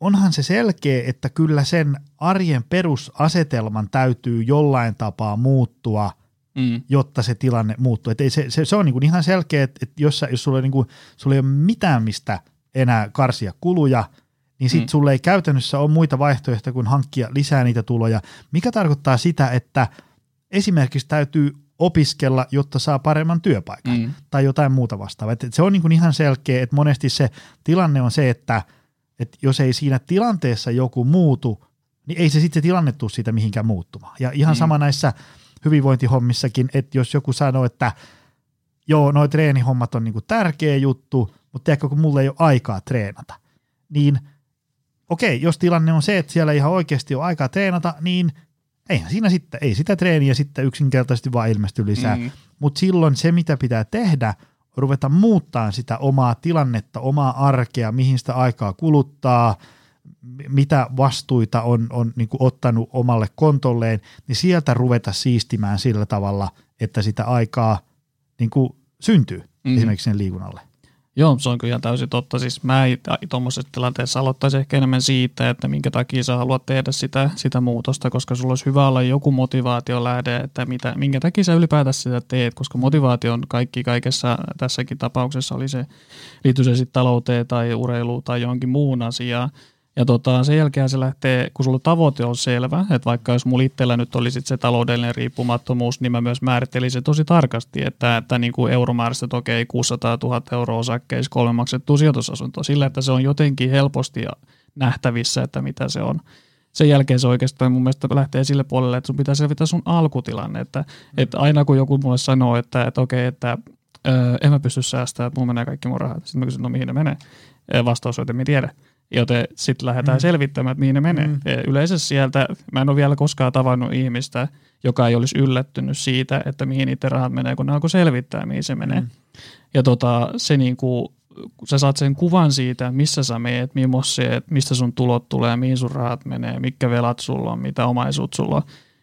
[SPEAKER 2] onhan se selkeä, että kyllä sen arjen perusasetelman täytyy jollain tapaa muuttua, mm. jotta se tilanne muuttuu. Et ei se, se, se on niin kuin ihan selkeä, että, että jos, sä, jos sulla, niin kuin, sulla ei ole mitään, mistä – enää karsia kuluja, niin sitten mm. sulle ei käytännössä ole muita vaihtoehtoja kuin hankkia lisää niitä tuloja, mikä tarkoittaa sitä, että esimerkiksi täytyy opiskella, jotta saa paremman työpaikan mm. tai jotain muuta vastaavaa. Et se on niin kuin ihan selkeä, että monesti se tilanne on se, että, että jos ei siinä tilanteessa joku muutu, niin ei se sitten se tilanne tule siitä mihinkään muuttumaan. Ja ihan mm. sama näissä hyvinvointihommissakin, että jos joku sanoo, että joo, noi treenihommat on niin kuin tärkeä juttu, mutta tiedätkö, kun mulla ei ole aikaa treenata, niin okei, jos tilanne on se, että siellä ihan oikeasti on aikaa treenata, niin eihän siinä sitten, ei sitä treeniä sitten yksinkertaisesti vaan ilmesty lisää, mm. mutta silloin se, mitä pitää tehdä, ruveta muuttaa sitä omaa tilannetta, omaa arkea, mihin sitä aikaa kuluttaa, mitä vastuita on, on niin ottanut omalle kontolleen, niin sieltä ruveta siistimään sillä tavalla, että sitä aikaa niin syntyy mm. esimerkiksi sen liikunnalle.
[SPEAKER 3] Joo, se on kyllä täysin totta. Siis mä tuommoisessa tilanteessa aloittaisin ehkä enemmän siitä, että minkä takia sä haluat tehdä sitä, sitä muutosta, koska sulla olisi hyvä olla joku motivaatio lähde, että mitä, minkä takia sä ylipäätään sitä teet, koska motivaatio on kaikki kaikessa tässäkin tapauksessa, oli se, liittyy se sitten talouteen tai urheiluun tai johonkin muun asiaan, Ja tota, sen jälkeen se lähtee, kun sulla tavoite on selvä, että vaikka jos mulla itsellä nyt olisi se taloudellinen riippumattomuus, niin mä myös määrittelisin tosi tarkasti, että, että niin kuin euromäärästä, että okei, 600 000 euroa osakkeissa kolme maksettua sijoitusasuntoa, sillä että se on jotenkin helposti nähtävissä, että mitä se on. Sen jälkeen se oikeastaan mun mielestä lähtee sille puolelle, että sun pitää selvitä sun alkutilanne, että, mm. että aina kun joku mulle sanoo, että, että okei, että öö, en mä pysty säästämään, että mun menee kaikki mun rahat, sitten mä kysyn, no mihin ne menee? Vastaus on, että mä tiedä joten sitten lähdetään mm. selvittämään, että mihin ne menee. Mm. Yleensä sieltä, mä en ole vielä koskaan tavannut ihmistä, joka ei olisi yllättynyt siitä, että mihin niiden rahat menee, kun ne alkoi selvittää, mihin se menee. Mm. Ja tota, se niin kuin, kun sä saat sen kuvan siitä, missä sä meet, se, mistä sun tulot tulee, mihin sun rahat menee, mitkä velat sulla on, mitä omaisuut sulla on,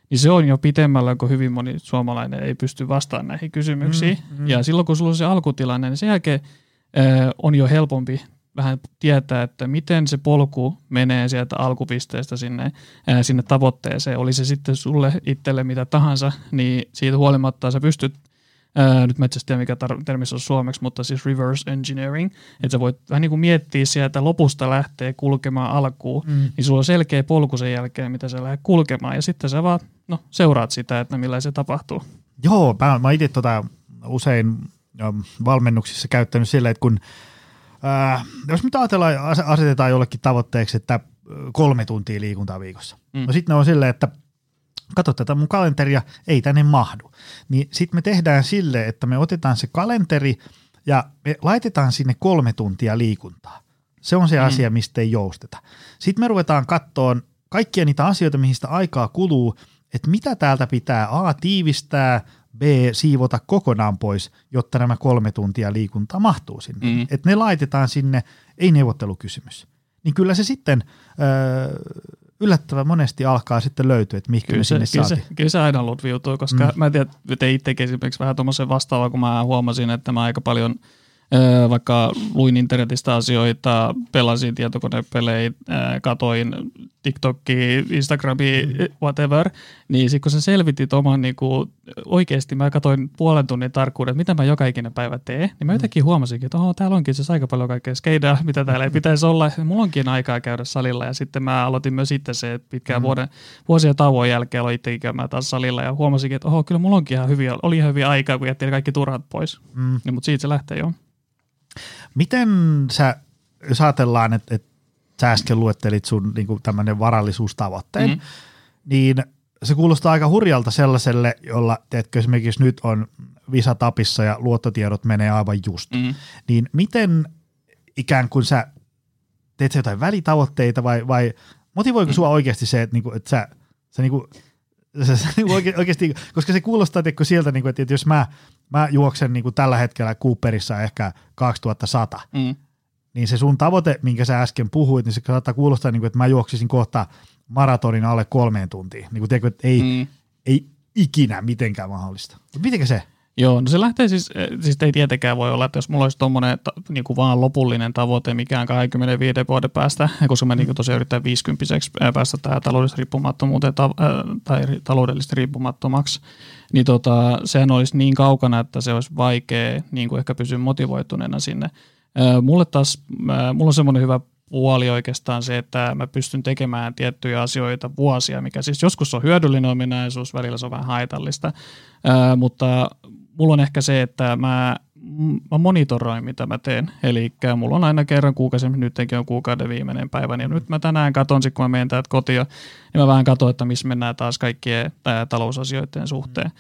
[SPEAKER 3] niin se on jo pitemmällä, kun hyvin moni suomalainen ei pysty vastaamaan näihin kysymyksiin. Mm, mm. Ja silloin, kun sulla on se alkutilanne, niin sen jälkeen äh, on jo helpompi vähän tietää, että miten se polku menee sieltä alkupisteestä sinne, ää, sinne tavoitteeseen. Oli se sitten sulle itselle mitä tahansa, niin siitä huolimatta sä pystyt Ää, nyt mä itse tiedä, mikä tar- termissä on suomeksi, mutta siis reverse engineering, että sä voit vähän niin kuin miettiä sieltä lopusta lähtee kulkemaan alkuun, mm. niin sulla on selkeä polku sen jälkeen, mitä sä lähdet kulkemaan, ja sitten sä vaan no, seuraat sitä, että millä se tapahtuu.
[SPEAKER 2] Joo, mä, mä itse tota, usein valmennuksissa käyttänyt silleen, että kun Äh, jos mitä ajatellaan, asetetaan jollekin tavoitteeksi, että kolme tuntia liikuntaa viikossa. Mm. No sitten ne on silleen, että katso tätä mun kalenteria, ei tänne mahdu. Niin sitten me tehdään sille, että me otetaan se kalenteri ja me laitetaan sinne kolme tuntia liikuntaa. Se on se mm. asia, mistä ei jousteta. Sitten me ruvetaan kattoon kaikkia niitä asioita, mihin sitä aikaa kuluu, että mitä täältä pitää A tiivistää – B, siivota kokonaan pois, jotta nämä kolme tuntia liikuntaa mahtuu sinne. Mm. Että ne laitetaan sinne, ei neuvottelukysymys. Niin kyllä se sitten öö, yllättävän monesti alkaa sitten löytyä, että mihin kyllä
[SPEAKER 3] se,
[SPEAKER 2] sinne
[SPEAKER 3] kyllä se, kyllä se aina lutviutuu, koska mm. mä en tiedä, te itsekin esimerkiksi vähän tuommoisen vastaavaa, kun mä huomasin, että mä aika paljon – vaikka luin internetistä asioita, pelasin tietokonepelejä, katoin TikTokia, Instagramia, mm. whatever, niin sitten kun sä selvitit oman niin kuin, oikeasti, mä katoin puolen tunnin tarkkuuden, mitä mä joka ikinen päivä teen, niin mä mm. jotenkin huomasinkin, että oho, täällä onkin siis aika paljon kaikkea skeidaa, mitä täällä ei pitäisi olla. Mulla onkin aikaa käydä salilla ja sitten mä aloitin myös itse se, että pitkään mm. vuoden, vuosien tauon jälkeen aloin itsekin käymään taas salilla ja huomasinkin, että oho, kyllä mulla onkin ihan hyviä, oli ihan hyviä aikaa, kun jättiin kaikki turhat pois. Mm. Niin, mutta siitä se lähtee jo.
[SPEAKER 2] Miten sä, jos ajatellaan, että, että sä äsken luettelit sun niin tämmöinen varallisuustavoitteen, mm. niin se kuulostaa aika hurjalta sellaiselle, jolla, teetkö esimerkiksi nyt on Visa tapissa ja luottotiedot menee aivan just. Mm. Niin miten ikään kuin sä teet sä jotain välitavoitteita vai, vai motivoiko mm. sua oikeasti se, että, niinku, että sä, sä niinku, se, se, niinku oike, oikeasti, koska se kuulostaa että sieltä, niinku, että jos mä, mä juoksen niinku tällä hetkellä Cooperissa ehkä 2100, mm. Niin se sun tavoite, minkä sä äsken puhuit, niin se saattaa kuulostaa, niinku, että mä juoksisin kohta maratonin alle kolmeen tuntiin. Niin kuin tiedätkö, että ei, mm. ei ikinä mitenkään mahdollista. Mitenkä se?
[SPEAKER 3] Joo, no se lähtee siis, eh, siis ei tietenkään voi olla, että jos mulla olisi tuommoinen niin kuin vaan lopullinen tavoite mikään 25 vuoden päästä, koska mä niin tosiaan yritän 50 eh, päästä tähän taloudellisesti riippumattomuuteen ta, eh, tai taloudellisesti riippumattomaksi, niin tota, sehän olisi niin kaukana, että se olisi vaikea niin kuin ehkä pysyä motivoituneena sinne. Mulle taas, mulla on semmoinen hyvä puoli oikeastaan se, että mä pystyn tekemään tiettyjä asioita vuosia, mikä siis joskus on hyödyllinen ominaisuus, välillä se on vähän haitallista, mutta mulla on ehkä se, että mä, mä monitoroin, mitä mä teen. Eli mulla on aina kerran kuukausi, nytkin on kuukauden viimeinen päivä, niin nyt mä tänään katon, kun mä menen täältä kotiin, niin mä vähän katon, että missä mennään taas kaikkien talousasioiden suhteen.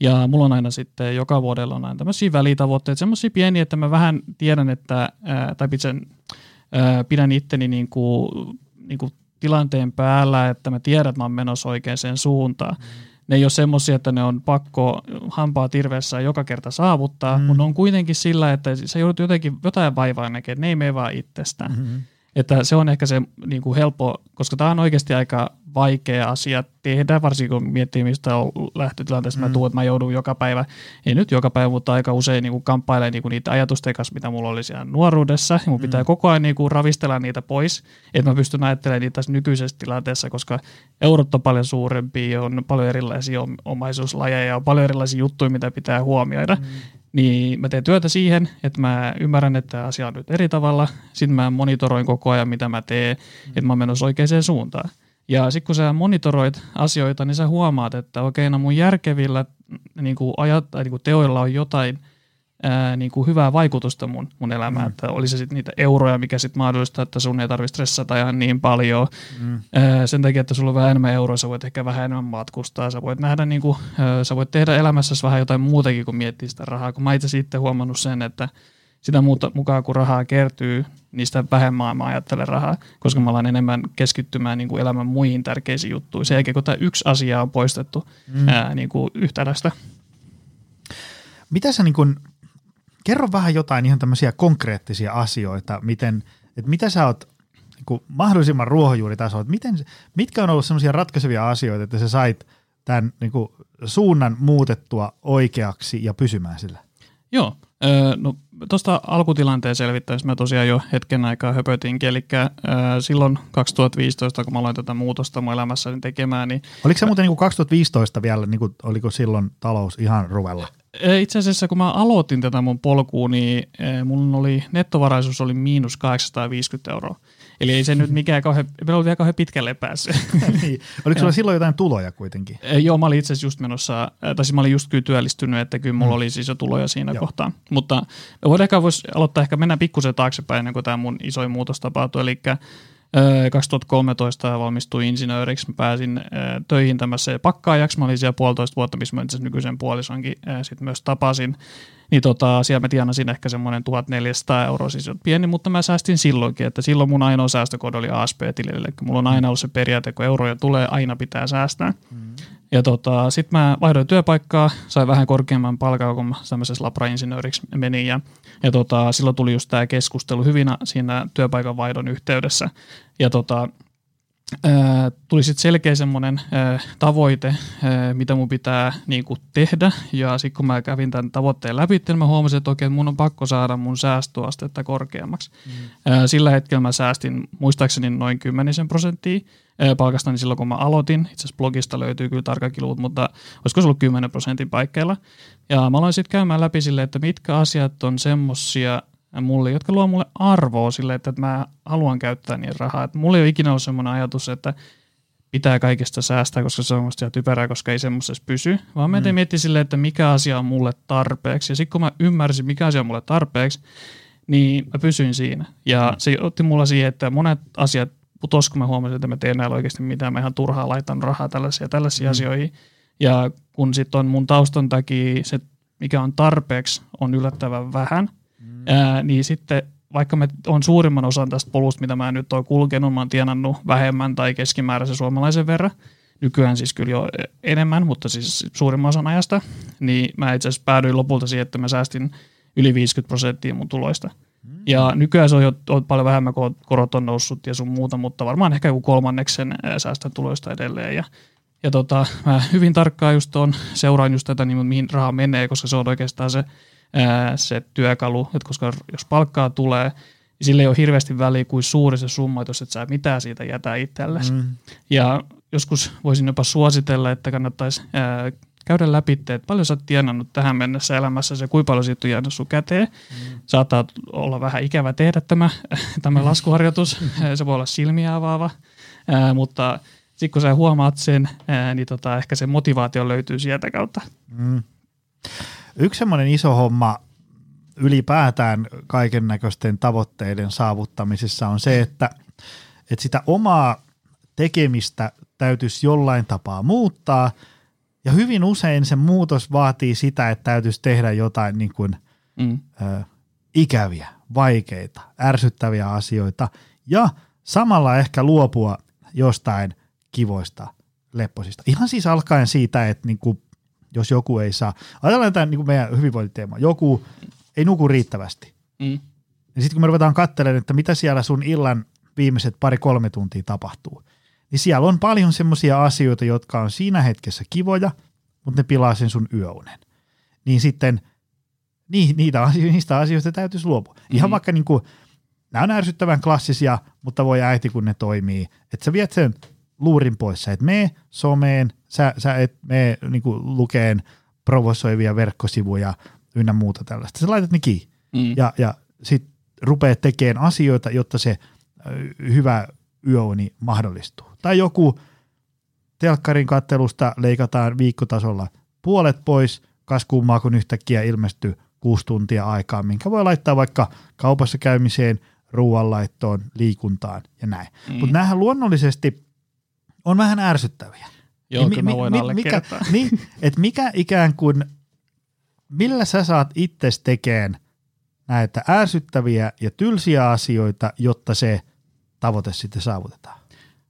[SPEAKER 3] Ja mulla on aina sitten, joka vuodella on aina tämmöisiä välitavoitteita, semmoisia pieniä, että mä vähän tiedän, että, ää, tai pidän, ää, pidän itteni niin kuin, niin kuin tilanteen päällä, että mä tiedän, että mä oon menossa oikeaan suuntaan. Mm ne ei ole semmoisia, että ne on pakko hampaa tirveessä joka kerta saavuttaa, mm. mutta ne on kuitenkin sillä, että se joudut jotenkin jotain vaivaa näkemään, ne ei mene vaan itsestään. Mm-hmm. Että se on ehkä se niin kuin helppo, koska tämä on oikeasti aika vaikea asia tehdä, varsinkin kun miettii, mistä on lähtötilanteessa mm. mä tuun, että mä joudun joka päivä, ei nyt joka päivä, mutta aika usein niin kamppailemaan niin niitä ajatusten kanssa, mitä mulla oli siellä nuoruudessa, ja mun pitää mm. koko ajan niin kuin ravistella niitä pois, että mä pystyn ajattelemaan niitä tässä nykyisessä tilanteessa, koska eurot on paljon suurempia, on paljon erilaisia omaisuuslajeja, on paljon erilaisia juttuja, mitä pitää huomioida, mm Niin mä teen työtä siihen, että mä ymmärrän, että asia on nyt eri tavalla. Sitten mä monitoroin koko ajan, mitä mä teen, mm. että mä oon menossa oikeaan suuntaan. Ja sitten kun sä monitoroit asioita, niin sä huomaat, että okei, no mun järkevillä niin kuin ajat, tai niin kuin teoilla on jotain – ää, niin kuin hyvää vaikutusta mun, mun elämään, mm. että oli se sitten niitä euroja, mikä sitten mahdollistaa, että sun ei tarvitse stressata ihan niin paljon. Mm. Ää, sen takia, että sulla on vähän enemmän euroja, sä voit ehkä vähän enemmän matkustaa, sä voit nähdä, niin kuin, ää, sä voit tehdä elämässäsi vähän jotain muutakin kuin miettiä sitä rahaa, kun mä itse sitten huomannut sen, että sitä muuta, mukaan kun rahaa kertyy, niistä vähemmän mä ajattelen rahaa, koska mä alan enemmän keskittymään niin kuin elämän muihin tärkeisiin juttuihin. Sen jälkeen, kun tämä yksi asia on poistettu mm. ää, niin kuin yhtälöstä.
[SPEAKER 2] Mitä sä niin kuin kerro vähän jotain ihan tämmöisiä konkreettisia asioita, miten, että mitä sä oot niin mahdollisimman ruohonjuuritasolla, että miten, mitkä on ollut semmoisia ratkaisevia asioita, että sä sait tämän niin kuin, suunnan muutettua oikeaksi ja pysymään sillä?
[SPEAKER 3] Joo, no tuosta alkutilanteen selvittäessä mä tosiaan jo hetken aikaa höpötinkin, eli silloin 2015, kun mä aloin tätä muutosta mun elämässäni tekemään, niin...
[SPEAKER 2] Oliko se muuten niin kuin 2015 vielä, niin kuin, oliko silloin talous ihan ruvella?
[SPEAKER 3] Itse asiassa kun mä aloitin tätä mun polkuun, niin mun oli, nettovaraisuus oli miinus 850 euroa. Eli ei se nyt mikään kauhean, me oli vielä kauhean pitkälle päässyt.
[SPEAKER 2] niin. Oliko sulla silloin jotain tuloja kuitenkin?
[SPEAKER 3] Joo, mä olin itse asiassa just menossa, tai siis mä olin just kyllä työllistynyt, että kyllä mulla mm. oli siis jo tuloja siinä Joo. kohtaa. Mutta voidaan ehkä voisi aloittaa ehkä mennä pikkusen taaksepäin ennen kuin tämä mun isoin muutos tapahtui. Eli 2013 valmistuin insinööriksi, mä pääsin töihin tämmöiseen pakkaajaksi, mä olin siellä puolitoista vuotta, missä mä itse nykyisen puolisonkin sitten myös tapasin, niin tota, siellä mä tienasin ehkä semmoinen 1400 euroa, siis pieni, mutta mä säästin silloinkin, että silloin mun ainoa säästökodi oli ASP-tilille, eli mulla on aina ollut se periaate, kun euroja tulee, aina pitää säästää. Mm. Ja tota, sitten mä vaihdoin työpaikkaa, sain vähän korkeamman palkan, kun mä tämmöisessä labrainsinööriksi menin. Ja, ja tota, silloin tuli just tämä keskustelu hyvin siinä työpaikan vaihdon yhteydessä. Ja tota, tuli sitten selkeä semmoinen tavoite, mitä mun pitää niin kuin tehdä. Ja sitten kun mä kävin tämän tavoitteen läpi, niin mä huomasin, että okei, mun on pakko saada mun säästöastetta korkeammaksi. Mm. Sillä hetkellä mä säästin muistaakseni noin 10 prosenttia palkastani niin silloin, kun mä aloitin. Itse asiassa blogista löytyy kyllä tarkkakin luvut, mutta olisiko se ollut 10 prosentin paikkeilla. Ja mä aloin sitten käymään läpi sille, että mitkä asiat on semmosia mulle, jotka luo mulle arvoa sille, että mä haluan käyttää niin rahaa. Että mulla ei ole ikinä ollut semmoinen ajatus, että pitää kaikesta säästää, koska se on musta typerää, koska ei semmoisessa pysy, vaan mä mm. miettiä silleen, että mikä asia on mulle tarpeeksi. Ja sitten kun mä ymmärsin, mikä asia on mulle tarpeeksi, niin mä pysyin siinä. Ja mm. se otti mulla siihen, että monet asiat putos, kun mä huomasin, että mä teen näillä oikeasti mitään, mä ihan turhaa laitan rahaa tällaisia tällaisia mm. asioihin. Ja kun sitten on mun taustan takia se, mikä on tarpeeksi, on yllättävän vähän, mm. ää, niin sitten vaikka me on suurimman osan tästä polusta, mitä mä nyt oon kulkenut, mä oon tienannut vähemmän tai keskimääräisen suomalaisen verran, nykyään siis kyllä jo enemmän, mutta siis suurimman osan ajasta, niin mä itse asiassa päädyin lopulta siihen, että mä säästin yli 50 prosenttia mun tuloista. Ja nykyään se on jo on paljon vähemmän, kun korot on noussut ja sun muuta, mutta varmaan ehkä joku kolmanneksen säästön tuloista edelleen. Ja, ja tota, mä hyvin tarkkaan just on, seuraan just tätä, niin mihin raha menee, koska se on oikeastaan se, ää, se työkalu, että koska jos palkkaa tulee, niin sille ei ole hirveästi väliä kuin suuri se summa, jos et sä mitään siitä jätä itsellesi. Mm. Ja joskus voisin jopa suositella, että kannattaisi ää, käydä läpi, että paljon sä oot tienannut tähän mennessä elämässä ja kuinka paljon siitä on jäänyt sun käteen. Mm. Saattaa olla vähän ikävä tehdä tämä, tämä mm. laskuharjoitus, se voi olla silmiä avaava, ää, mutta sitten kun sä huomaat sen, ää, niin tota, ehkä se motivaatio löytyy sieltä kautta. Mm.
[SPEAKER 2] Yksi semmoinen iso homma ylipäätään kaiken näköisten tavoitteiden saavuttamisessa on se, että, että sitä omaa tekemistä täytyisi jollain tapaa muuttaa – ja hyvin usein se muutos vaatii sitä, että täytyisi tehdä jotain niin kuin, mm. ö, ikäviä, vaikeita, ärsyttäviä asioita ja samalla ehkä luopua jostain kivoista lepposista. Ihan siis alkaen siitä, että niin kuin, jos joku ei saa, ajatellaan tämän niin kuin meidän hyvinvointiteema, joku ei nuku riittävästi. Mm. Sitten kun me ruvetaan katselemaan, että mitä siellä sun illan viimeiset pari-kolme tuntia tapahtuu, niin siellä on paljon semmoisia asioita, jotka on siinä hetkessä kivoja, mutta ne pilaa sen sun yöunen. Niin sitten niitä asioita, niistä asioista täytyisi luopua. Mm-hmm. Ihan vaikka niin kuin, nämä on ärsyttävän klassisia, mutta voi äiti, kun ne toimii. Että sä viet sen luurin pois, sä et mene someen, sä, sä et mene niin kuin, lukeen provosoivia verkkosivuja, ynnä muuta tällaista. Sä laitat ne kiinni
[SPEAKER 3] Mm.
[SPEAKER 2] ja, ja sitten rupeat tekemään asioita, jotta se hyvä yöuni mahdollistuu. Tai joku telkkarin kattelusta leikataan viikkotasolla puolet pois, kas kummaa kun yhtäkkiä ilmestyy kuusi tuntia aikaa, minkä voi laittaa vaikka kaupassa käymiseen, ruoanlaittoon, liikuntaan ja näin.
[SPEAKER 3] Mm.
[SPEAKER 2] Mm. Mutta näähän luonnollisesti on vähän ärsyttäviä.
[SPEAKER 3] Joo,
[SPEAKER 2] Niin
[SPEAKER 3] kyllä
[SPEAKER 2] mi-
[SPEAKER 3] voin
[SPEAKER 2] mi- mikä, niin, että mikä ikään kuin, millä sä saat itses tekemään näitä ärsyttäviä ja tylsiä asioita, jotta se tavoite sitten saavutetaan.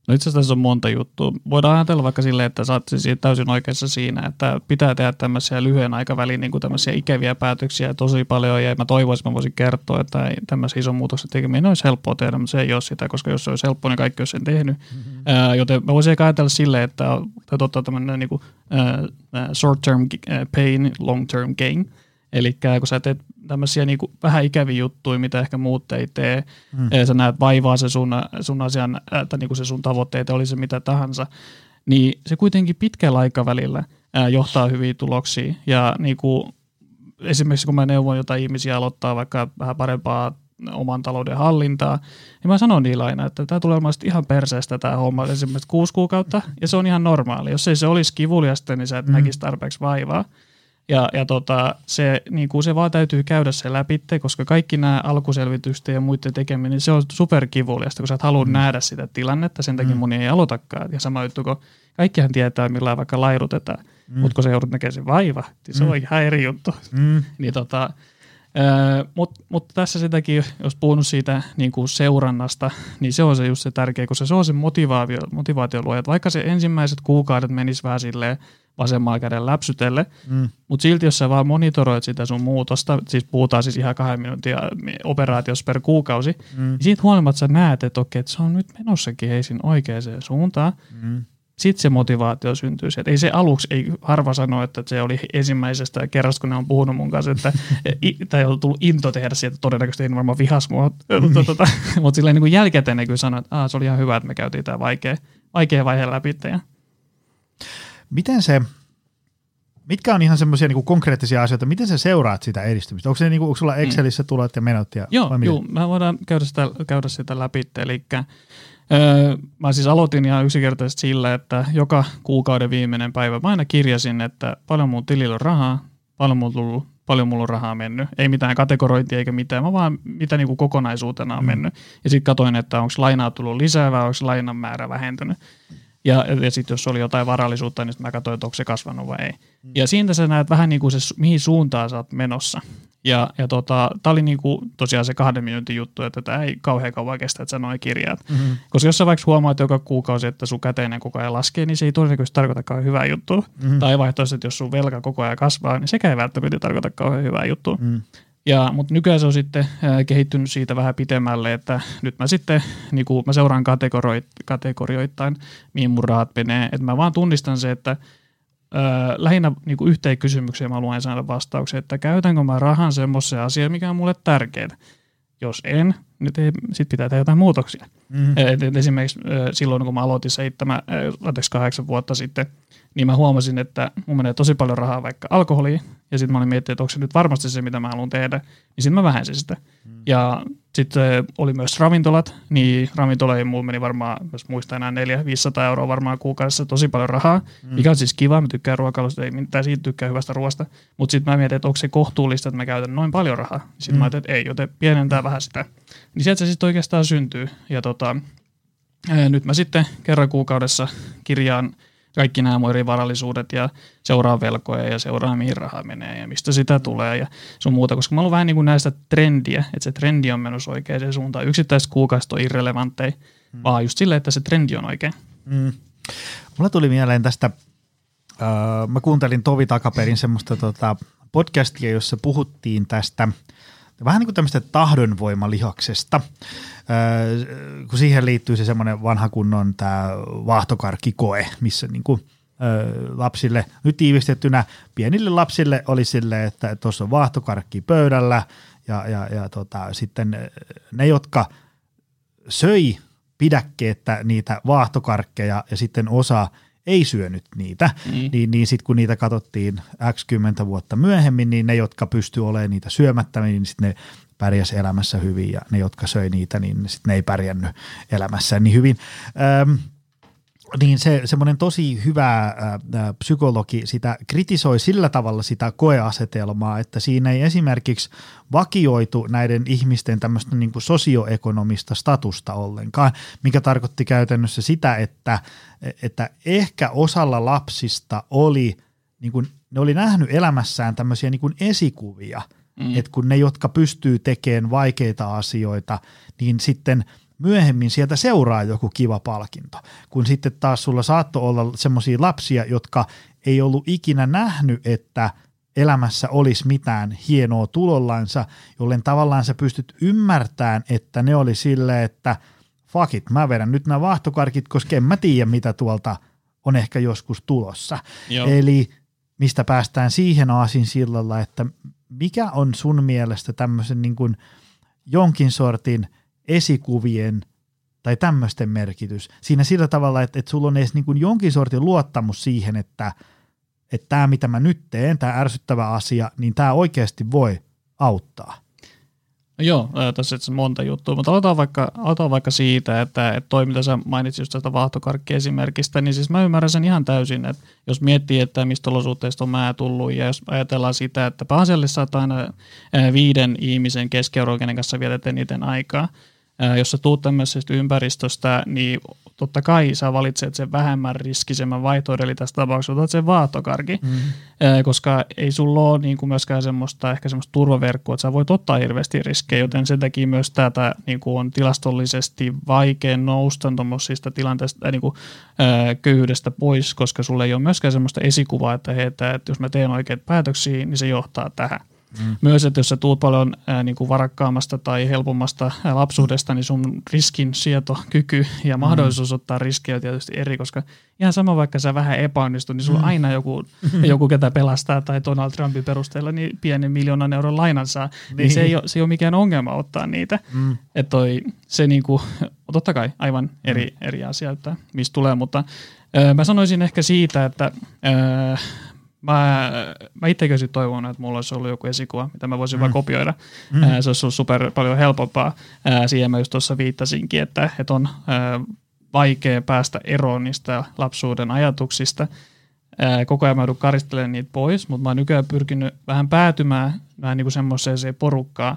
[SPEAKER 3] No itse asiassa tässä on monta juttua. Voidaan ajatella vaikka silleen, että sä oot siis täysin oikeassa siinä, että pitää tehdä tämmöisiä lyhyen aikavälin niin tämmöisiä ikäviä päätöksiä tosi paljon ja mä toivoisin, että mä voisin kertoa, että ei tämmöisen ison muutoksen tekeminen olisi helppoa tehdä, mutta se ei ole sitä, koska jos se olisi helppoa, niin kaikki olisi sen tehnyt. Mm-hmm. Ää, joten mä voisin ehkä ajatella silleen, että täytyy ottaa tämmöinen niin kuin, ää, short term pain, long term gain. Eli kun sä teet tämmöisiä niin vähän ikäviä juttuja, mitä ehkä muut ei tee, mm. sä näet vaivaa se sun, sun asian, tai niin kuin se sun tavoitteet, oli se mitä tahansa, niin se kuitenkin pitkällä aikavälillä johtaa hyviä tuloksia. Ja niin kuin, esimerkiksi kun mä neuvon jotain ihmisiä aloittaa vaikka vähän parempaa oman talouden hallintaa, niin mä sanon niillä aina, että tämä tulee olemaan ihan perseestä tämä homma esimerkiksi kuusi kuukautta, ja se on ihan normaali. Jos ei se olisi kivuliasta, niin sä et mm. näkisi tarpeeksi vaivaa. Ja, ja tota, se, niin kuin se vaan täytyy käydä se läpi, koska kaikki nämä alkuselvitysten ja muiden tekeminen, niin se on superkivuliasta, kun sä et halua mm. nähdä sitä tilannetta, sen takia mm. moni ei aloitakaan. Ja sama juttu, kun kaikkihan tietää, millä vaikka lairutetaan, mm. mutta kun se joudut näkemään sen vaiva, niin se mm. on ihan eri juttu.
[SPEAKER 2] Mm.
[SPEAKER 3] niin tota, mutta mut tässä sitäkin, jos puhunut siitä niin kuin seurannasta, niin se on se just se tärkeä, koska se on se motivaatio, motivaatio luoja. Vaikka se ensimmäiset kuukaudet menis vähän silleen vasemmalla käden läpsytelle, mm. mutta silti jos sä vaan monitoroit sitä sun muutosta, siis puhutaan siis ihan kahden minuutin operaatiossa per kuukausi, mm. niin siitä huolimatta sä näet, että okei, että se on nyt menossakin heisin oikeaan suuntaan, mm sitten se motivaatio syntyy sieltä. Ei se aluksi, ei harva sano, että se oli ensimmäisestä kerrasta, kun ne on puhunut mun kanssa, että tai on tullut into tehdä sieltä, todennäköisesti ei varmaan vihas mua, mutta, tota, mutta silleen niin kuin jälkikäteen ne kyllä sanoi, että Aa, se oli ihan hyvä, että me käytiin tämä vaikea, vaikea vaihe läpi. Ja.
[SPEAKER 2] Miten se, mitkä on ihan semmoisia niin konkreettisia asioita, miten sä seuraat sitä edistymistä? Onko, se, niin kuin, onko sulla Excelissä tulot ja menot? Ja,
[SPEAKER 3] Joo, joo, mä voidaan käydä sitä, käydä sitä läpi, eli Öö, mä siis aloitin ihan yksinkertaisesti sillä, että joka kuukauden viimeinen päivä mä aina kirjasin, että paljon mun tilillä on rahaa, paljon mulla, tullut, paljon mulla on rahaa mennyt. Ei mitään kategorointia eikä mitään, mä vaan mitä niin kuin kokonaisuutena on mm. mennyt. Ja sitten katoin, että onko lainaa tullut lisää vai onko lainan määrä vähentynyt. Ja, ja sitten jos oli jotain varallisuutta, niin mä katsoin, että onko se kasvanut vai ei. Mm. Ja siitä sä näet vähän niin kuin se, mihin suuntaan sä oot menossa. Ja, ja tota, tämä oli niinku tosiaan se kahden minuutin juttu, että tämä ei kauhean kauan kestä, että sä noin kirjaat. Mm-hmm. Koska jos sä vaikka huomaat joka kuukausi, että sun käteinen koko ajan laskee, niin se ei todennäköisesti tarkoita kauhean hyvää juttua. Mm-hmm. Tai vaihtoehtoisesti, että jos sun velka koko ajan kasvaa, niin sekä ei välttämättä tarkoita kauhean hyvää juttua. Mm-hmm. Ja, mutta nykyään se on sitten kehittynyt siitä vähän pitemmälle, että nyt mä sitten niin mä seuraan kategorioit, kategorioittain, mihin mun rahat menee. Että mä vaan tunnistan se, että Öö, lähinnä niin kuin yhteen kysymykseen mä luen saada vastauksen, että käytänkö mä rahan semmoiseen asiaan, mikä on mulle tärkeää. Jos en, niin sitten pitää tehdä jotain muutoksia. Mm-hmm. Et, et esimerkiksi silloin, kun mä aloitin seitsemän, anteeksi kahdeksan vuotta sitten, niin mä huomasin, että mun menee tosi paljon rahaa vaikka alkoholiin, ja sitten mä olin miettinyt, että onko se nyt varmasti se, mitä mä haluan tehdä, niin sitten mä vähensin sitä. Mm. Ja sitten oli myös ravintolat, niin ravintoleihin mulla meni varmaan, jos muistan enää 400-500 euroa varmaan kuukaudessa tosi paljon rahaa, mm. mikä on siis kiva, mä tykkään ruokailusta, ei mitään siitä tykkää hyvästä ruoasta, mutta sitten mä mietin, että onko se kohtuullista, että mä käytän noin paljon rahaa. Sitten mm. mä ajattelin, että ei, joten pienentää vähän sitä. Niin sieltä se sitten oikeastaan syntyy. Ja tota, ää, nyt mä sitten kerran kuukaudessa kirjaan kaikki nämä mun eri varallisuudet ja seuraa velkoja ja seuraa mihin rahaa menee ja mistä sitä tulee ja sun muuta, koska mä oon vähän niin kuin näistä trendiä, että se trendi on menossa oikeaan suuntaan. Yksittäiset kuukausit on irrelevantteja, mm. vaan just silleen, että se trendi on oikein.
[SPEAKER 2] Mm. Mulla tuli mieleen tästä, äh, mä kuuntelin Tovi takaperin semmoista tota, podcastia, jossa puhuttiin tästä vähän niin kuin tämmöistä tahdonvoimalihaksesta, kun siihen liittyy se semmoinen vanha kunnon tämä vaahtokarkkikoe, missä niin kuin, lapsille, nyt tiivistettynä pienille lapsille oli sille, että tuossa on vaahtokarkki pöydällä ja, ja, ja tota, sitten ne, jotka söi pidäkkeettä niitä vaahtokarkkeja ja sitten osa ei syönyt niitä, mm. niin, niin sitten kun niitä katsottiin x 10 vuotta myöhemmin, niin ne, jotka pysty olemaan niitä syömättä, niin sitten ne pärjäs elämässä hyvin ja ne, jotka söi niitä, niin sitten ne ei pärjännyt elämässään niin hyvin. Öm, niin se semmoinen tosi hyvä ää, psykologi sitä kritisoi sillä tavalla sitä koeasetelmaa, että siinä ei esimerkiksi vakioitu näiden ihmisten tämmöistä niin kuin sosioekonomista statusta ollenkaan, mikä tarkoitti käytännössä sitä, että, että ehkä osalla lapsista oli, niin kuin, ne oli nähnyt elämässään tämmöisiä niin kuin esikuvia, mm. että kun ne, jotka pystyy tekemään vaikeita asioita, niin sitten – myöhemmin sieltä seuraa joku kiva palkinto, kun sitten taas sulla saattoi olla semmoisia lapsia, jotka ei ollut ikinä nähnyt, että elämässä olisi mitään hienoa tulollansa, jollen tavallaan sä pystyt ymmärtämään, että ne oli silleen, että fuck it, mä vedän nyt nämä vahtokarkit, koska en mä tiedä, mitä tuolta on ehkä joskus tulossa. Joo. Eli mistä päästään siihen aasin sillalla, että mikä on sun mielestä tämmöisen niin kuin jonkin sortin – esikuvien tai tämmöisten merkitys. Siinä sillä tavalla, että, että sulla on edes niin kuin jonkin sortin luottamus siihen, että, että tämä mitä mä nyt teen, tämä ärsyttävä asia, niin tämä oikeasti voi auttaa.
[SPEAKER 3] No joo, tässä on monta juttua, mutta aloitetaan vaikka, aloitetaan vaikka siitä, että, että toi mitä sä mainitsit just tästä vaahtokarkkiesimerkistä, niin siis mä ymmärrän sen ihan täysin, että jos miettii, että mistä olosuhteista on mä tullut ja jos ajatellaan sitä, että pääasiallisesti saat aina viiden ihmisen keski kenen kanssa vietet eniten aikaa, jos sä tuut tämmöisestä ympäristöstä, niin totta kai sä valitset sen vähemmän riskisemmän vaihtoehdon, eli tässä tapauksessa otat sen vaahtokarki, mm. koska ei sulla ole niin kuin myöskään semmoista, ehkä semmoista turvaverkkoa, että sä voit ottaa hirveästi riskejä, joten sen takia myös tätä niin kuin on tilastollisesti vaikea nousta tuommoisista tilanteista, niin kuin, köyhyydestä pois, koska sulla ei ole myöskään semmoista esikuvaa, että, hei, että, että jos mä teen oikeat päätöksiä, niin se johtaa tähän. Mm. Myös, että jos sä tuut paljon ää, niin kuin varakkaammasta tai helpommasta ää, lapsuudesta, niin sun riskin sietokyky ja mm. mahdollisuus mm. ottaa riskejä on tietysti eri, koska ihan sama vaikka sä vähän epäonnistut, niin sulla on mm. aina joku, joku, ketä pelastaa tai Donald Trumpin perusteella niin pienen miljoonan euron lainan saa, niin, niin se, ei ole, se ei ole mikään ongelma ottaa niitä. Mm. Että toi, se niin kuin, totta kai aivan eri, mm. eri asia, että mistä tulee, mutta Mä sanoisin ehkä siitä, että Mä, mä itsekin toivon, että mulla olisi ollut joku esikuva, mitä mä voisin mm. vaan kopioida. Mm. se olisi ollut super paljon helpompaa. siihen mä just tuossa viittasinkin, että, että on vaikea päästä eroon niistä lapsuuden ajatuksista. koko ajan mä joudun karistelemaan niitä pois, mutta mä oon nykyään pyrkinyt vähän päätymään vähän niin kuin semmoiseen porukkaan,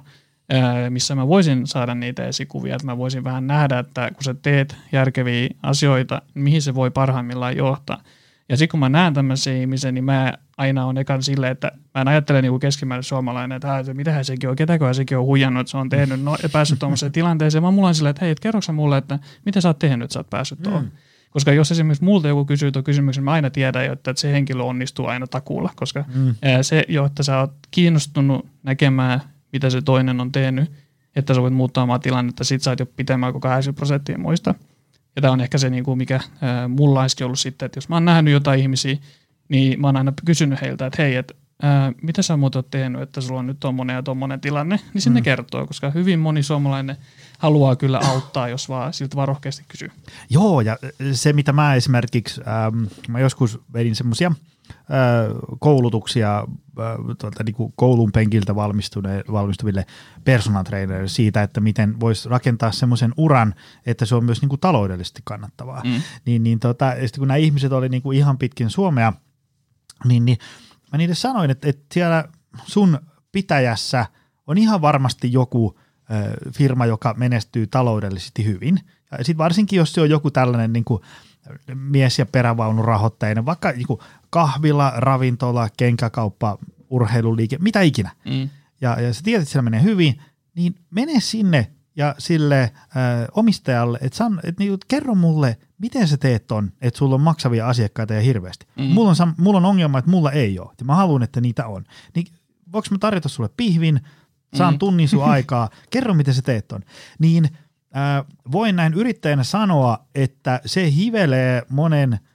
[SPEAKER 3] missä mä voisin saada niitä esikuvia, että mä voisin vähän nähdä, että kun sä teet järkeviä asioita, niin mihin se voi parhaimmillaan johtaa – ja sitten kun mä näen tämmöisiä ihmisiä, niin mä aina on ekan silleen, että mä en ajattele niin keskimäärin suomalainen, että mitä mitähän sekin on, ketäköhän sekin on huijannut, että se on tehnyt no, ja päässyt tuommoiseen tilanteeseen, vaan mulla on silleen, että hei, kerroksä mulle, että mitä sä oot tehnyt, että sä oot päässyt tuohon. Mm. Koska jos esimerkiksi multa joku kysyy tuon kysymyksen, mä aina tiedän, että se henkilö onnistuu aina takuulla, koska mm. se jo, että sä oot kiinnostunut näkemään, mitä se toinen on tehnyt, että sä voit muuttaa omaa tilannetta, sit sä oot jo pitemmän kuin 80 prosenttia muista. Ja tämä on ehkä se, niin kuin mikä ää, mulla olisikin ollut sitten, että jos mä oon nähnyt jotain ihmisiä, niin mä oon aina kysynyt heiltä, että hei, että ää, mitä sä muuten oot tehnyt, että sulla on nyt tommonen ja tommonen tilanne, niin sinne mm. kertoo, koska hyvin moni suomalainen haluaa kyllä auttaa, jos vaan siltä vaan rohkeasti kysyy.
[SPEAKER 2] Joo, ja se mitä mä esimerkiksi, ähm, mä joskus vedin semmoisia – koulutuksia tuolta niin kuin koulun penkiltä valmistuville personal trainerille siitä, että miten voisi rakentaa semmoisen uran, että se on myös niin kuin taloudellisesti kannattavaa. Mm. Niin, niin tota, ja kun nämä ihmiset oli niin kuin ihan pitkin Suomea, niin, niin mä niille sanoin, että, että siellä sun pitäjässä on ihan varmasti joku firma, joka menestyy taloudellisesti hyvin. Ja sitten varsinkin, jos se on joku tällainen niin kuin mies- ja perävaunurahoitteinen, vaikka niin kuin kahvila, ravintola, kenkäkauppa, urheiluliike, mitä ikinä. Mm. Ja, ja sä tiedät, että siellä menee hyvin, niin mene sinne ja sille äh, omistajalle, että san, et niin, kerro mulle, miten sä teet ton, että sulla on maksavia asiakkaita ja hirveästi. Mm. Mulla, on, mulla on ongelma, että mulla ei ole, ja mä haluan, että niitä on. Niin voiko mä tarjota sulle pihvin, saan mm. tunnin sun aikaa, kerro miten sä teet ton. Niin äh, voin näin yrittäjänä sanoa, että se hivelee monen –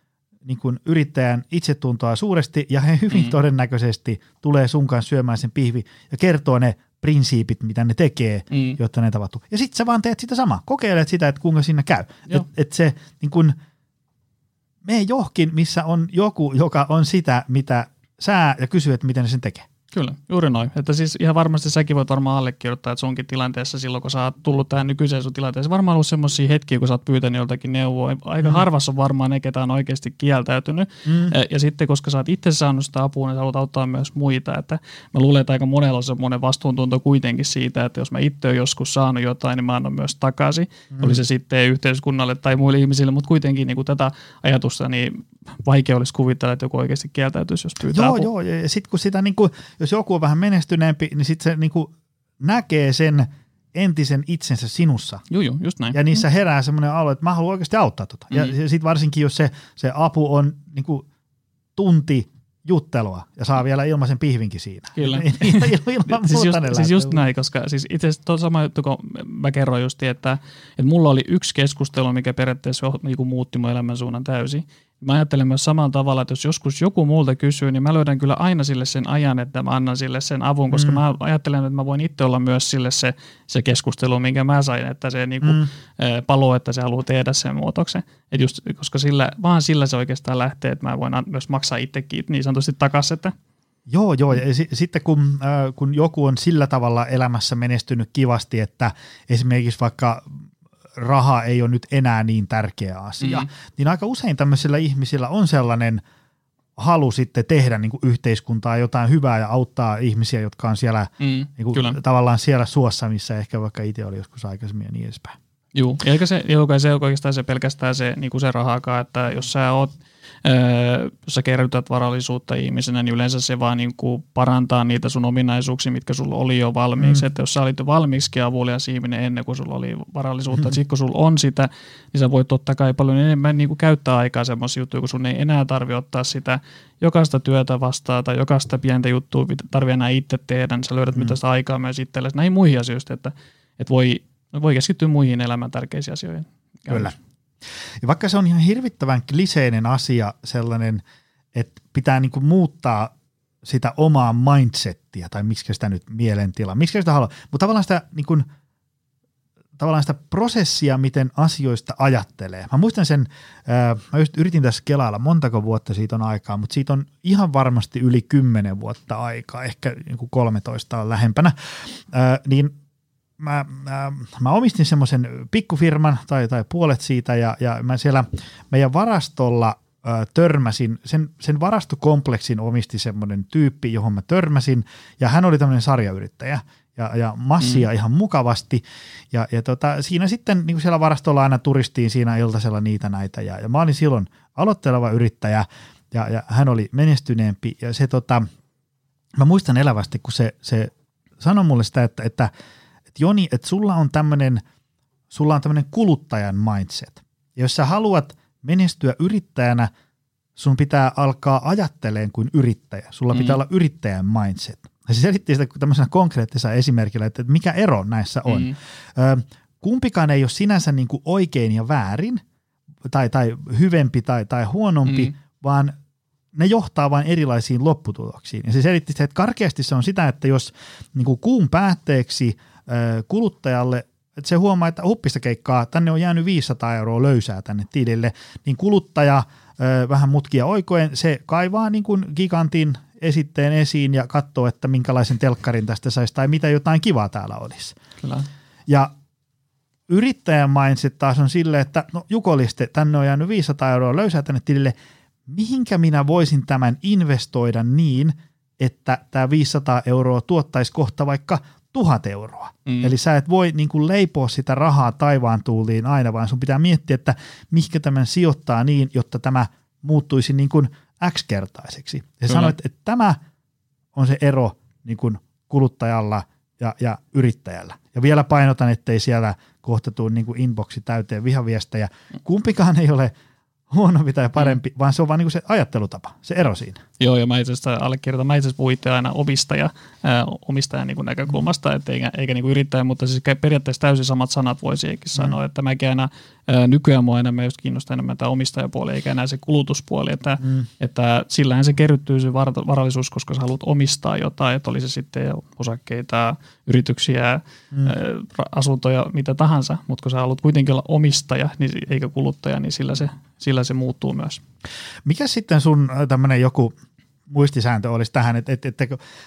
[SPEAKER 2] niin kuin yrittäjän itsetuntoa suuresti ja he hyvin mm. todennäköisesti tulee sun kanssa syömään sen pihvi ja kertoo ne prinsiipit, mitä ne tekee, mm. jotta ne tapahtuu. Ja sitten sä vaan teet sitä sama, kokeilet sitä, että kuinka siinä käy. Että et se niin kun, mene johonkin, missä on joku, joka on sitä, mitä sä, ja kysy, että miten ne sen tekee.
[SPEAKER 3] Kyllä, juuri noin. Että siis ihan varmasti säkin voit varmaan allekirjoittaa, että sunkin tilanteessa silloin, kun sä oot tullut tähän nykyiseen sun tilanteeseen, varmaan ollut semmoisia hetkiä, kun sä oot pyytänyt joltakin neuvoa. Aika mm. harvassa on varmaan ne, ketä on oikeasti kieltäytynyt. Mm. Ja, ja sitten, koska sä oot itse saanut sitä apua, niin sä haluat auttaa myös muita. Että mä luulen, että aika monella on semmoinen vastuuntunto kuitenkin siitä, että jos mä itse olen joskus saanut jotain, niin mä annan myös takaisin. Mm. Oli se sitten yhteiskunnalle tai muille ihmisille, mutta kuitenkin niin kuin tätä ajatusta, niin vaikea olisi kuvitella, että joku oikeasti kieltäytyisi, jos pyytää
[SPEAKER 2] Joo,
[SPEAKER 3] apua.
[SPEAKER 2] joo, ja sitten kun sitä, niin kuin, jos joku on vähän menestyneempi, niin sitten se niin kuin, näkee sen entisen itsensä sinussa.
[SPEAKER 3] Joo, joo, just näin.
[SPEAKER 2] Ja niissä herää semmoinen alue, että mä haluan oikeasti auttaa tota. Mm. Ja sitten varsinkin, jos se, se apu on niin kuin, tunti juttelua ja saa vielä ilmaisen pihvinkin siinä.
[SPEAKER 3] Kyllä.
[SPEAKER 2] Ilman
[SPEAKER 3] siis, just, siis just näin, koska siis itse asiassa tuo sama juttu, kun mä kerroin just, että, että mulla oli yksi keskustelu, mikä periaatteessa niin muutti mun elämän suunnan täysin. Mä ajattelen myös samalla tavalla, että jos joskus joku multa kysyy, niin mä löydän kyllä aina sille sen ajan, että mä annan sille sen avun, koska mm. mä ajattelen, että mä voin itse olla myös sille se, se keskustelu, minkä mä sain, että se niinku, mm. palo, että se haluaa tehdä sen muutoksen. Et just, koska sillä, vaan sillä se oikeastaan lähtee, että mä voin myös maksaa itsekin niin sanotusti takaisin, että
[SPEAKER 2] Joo, joo. Ja s- sitten kun, äh, kun joku on sillä tavalla elämässä menestynyt kivasti, että esimerkiksi vaikka raha ei ole nyt enää niin tärkeä asia, mm. niin aika usein tämmöisillä ihmisillä on sellainen halu sitten tehdä niin kuin yhteiskuntaa jotain hyvää ja auttaa ihmisiä, jotka on siellä
[SPEAKER 3] mm,
[SPEAKER 2] niin kuin, tavallaan siellä suossa, missä ehkä vaikka itse oli joskus aikaisemmin ja niin edespäin.
[SPEAKER 3] Joo, eikä se, eikä se oikeastaan se pelkästään se, niin kuin se rahaakaan, että jos sä oot Öö, sä kerrytät varallisuutta ihmisenä, niin yleensä se vaan niin kuin parantaa niitä sun ominaisuuksia, mitkä sulla oli jo valmiiksi. Mm. Että jos sä olit jo valmiiksi avulias ihminen ennen kuin sulla oli varallisuutta, mm. sitten kun sulla on sitä, niin sä voit totta kai paljon enemmän niin kuin käyttää aikaa semmoisia juttuja, kun sun ei enää tarvitse ottaa sitä jokaista työtä vastaan tai jokaista pientä juttua tarvitse enää itse tehdä, niin sä löydät mm. mitä sitä aikaa myös itsellesi näihin muihin asioihin, että, että voi, voi keskittyä muihin elämän tärkeisiin asioihin.
[SPEAKER 2] Kyllä. Ja vaikka se on ihan hirvittävän kliseinen asia sellainen, että pitää niinku muuttaa sitä omaa mindsettiä, tai miksi sitä nyt mielentila, miksi sitä haluaa, mutta tavallaan sitä, niin kuin, tavallaan sitä prosessia, miten asioista ajattelee. Mä muistan sen, ää, mä just yritin tässä kelailla, montako vuotta siitä on aikaa, mutta siitä on ihan varmasti yli 10 vuotta aikaa, ehkä niin kuin 13 on lähempänä, ää, niin mä, mä, mä omistin semmoisen pikkufirman tai, tai puolet siitä ja, ja mä siellä meidän varastolla ö, törmäsin, sen, sen varastokompleksin omisti semmoinen tyyppi, johon mä törmäsin ja hän oli tämmöinen sarjayrittäjä ja, ja massia mm. ihan mukavasti ja, ja tota, siinä sitten niin siellä varastolla aina turistiin siinä iltasella niitä näitä ja, ja mä olin silloin aloitteleva yrittäjä ja, ja hän oli menestyneempi ja se tota, mä muistan elävästi, kun se, se sanoi mulle sitä, että, että että Joni, että sulla on tämmöinen sulla on tämmöinen kuluttajan mindset. Ja jos sä haluat menestyä yrittäjänä, sun pitää alkaa ajatteleen kuin yrittäjä. Sulla mm. pitää olla yrittäjän mindset. Ja se selitti sitä tämmöisenä konkreettisena esimerkillä, että mikä ero näissä on. Mm. Ö, kumpikaan ei ole sinänsä niin kuin oikein ja väärin, tai, tai hyvempi tai, tai huonompi, mm. vaan ne johtaa vain erilaisiin lopputuloksiin. Ja se selitti sitä, että karkeasti se on sitä, että jos niin kuin kuun päätteeksi – kuluttajalle, että se huomaa, että huppista keikkaa, tänne on jäänyt 500 euroa löysää tänne tilille, niin kuluttaja vähän mutkia oikoen, se kaivaa niin kuin gigantin esitteen esiin ja katsoo, että minkälaisen telkkarin tästä saisi tai mitä jotain kivaa täällä olisi.
[SPEAKER 3] Kyllä.
[SPEAKER 2] Ja yrittäjän mindset taas on sille, että no Jukoliste, tänne on jäänyt 500 euroa löysää tänne tilille, mihinkä minä voisin tämän investoida niin, että tämä 500 euroa tuottaisi kohta vaikka tuhat euroa. Mm. Eli sä et voi niin kuin leipoa sitä rahaa taivaan tuuliin aina, vaan sun pitää miettiä, että mihinkä tämän sijoittaa niin, jotta tämä muuttuisi niin kuin X-kertaiseksi. Ja sanoit, että tämä on se ero niin kuin kuluttajalla ja, ja yrittäjällä. Ja vielä painotan, ettei siellä kohta tule niin kuin inboxi täyteen vihaviestejä. Kumpikaan ei ole huonompi tai parempi, mm. vaan se on vaan niin se ajattelutapa, se ero siinä.
[SPEAKER 3] Joo, ja mä itse asiassa allekirjoitan, mä itse asiassa aina omistaja, ää, omistajan niin näkökulmasta, et eikä, eikä niin yrittäjä, mutta siis periaatteessa täysin samat sanat voisi mm. sanoa, että mäkin aina ää, nykyään mua enemmän just kiinnostaa enemmän tämä omistajapuoli, eikä enää se kulutuspuoli, että, mm. että sillähän se kerryttyy se var- varallisuus, koska sä haluat omistaa jotain, että oli se sitten osakkeita, yrityksiä, mm. ää, asuntoja, mitä tahansa, mutta kun sä haluat kuitenkin olla omistaja niin, eikä kuluttaja, niin sillä se, sillä se muuttuu myös.
[SPEAKER 2] Mikä sitten sun tämmöinen joku muistisääntö olisi tähän, että, että, että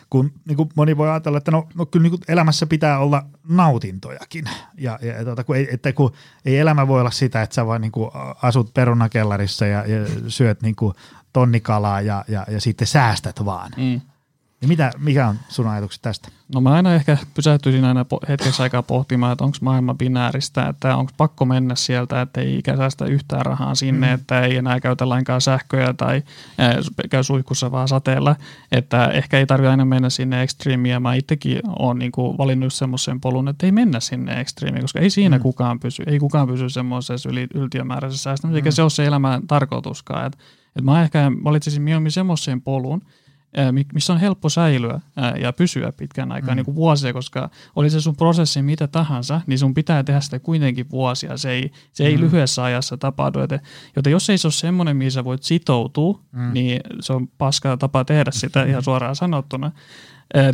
[SPEAKER 2] kun niin kuin moni voi ajatella, että no, no kyllä niin kuin elämässä pitää olla nautintojakin. Ja, ja tuota, kun ei, että kun ei elämä voi olla sitä, että sä vaan niin kuin asut perunakellarissa ja, ja syöt niin kuin tonnikalaa ja, ja, ja sitten säästät vaan. Mm. Niin mitä, mikä on sun ajatukset tästä?
[SPEAKER 3] No mä aina ehkä pysähtyisin aina hetkeksi aikaa pohtimaan, että onko maailma binääristä, että onko pakko mennä sieltä, että ei ikä säästä yhtään rahaa sinne, mm. että ei enää käytä lainkaan sähköä tai käy suihkussa vaan sateella, että ehkä ei tarvitse aina mennä sinne ekstriimiin mä itsekin olen niin kuin valinnut semmoisen polun, että ei mennä sinne ekstriimiin, koska ei siinä mm. kukaan pysy, ei kukaan pysy semmoisessa yli, yltiömääräisessä säästämisessä, mm. eikä se ole se elämän tarkoituskaan, että, että mä ehkä valitsisin mieluummin semmoisen polun, missä on helppo säilyä ja pysyä pitkän aikaa mm. niin kuin vuosia, koska oli se sun prosessi mitä tahansa, niin sun pitää tehdä sitä kuitenkin vuosia. Se ei, se ei mm. lyhyessä ajassa tapahdu. Joten jos ei se ole semmoinen, mihin sä voit sitoutua, mm. niin se on paska tapa tehdä sitä ihan suoraan sanottuna.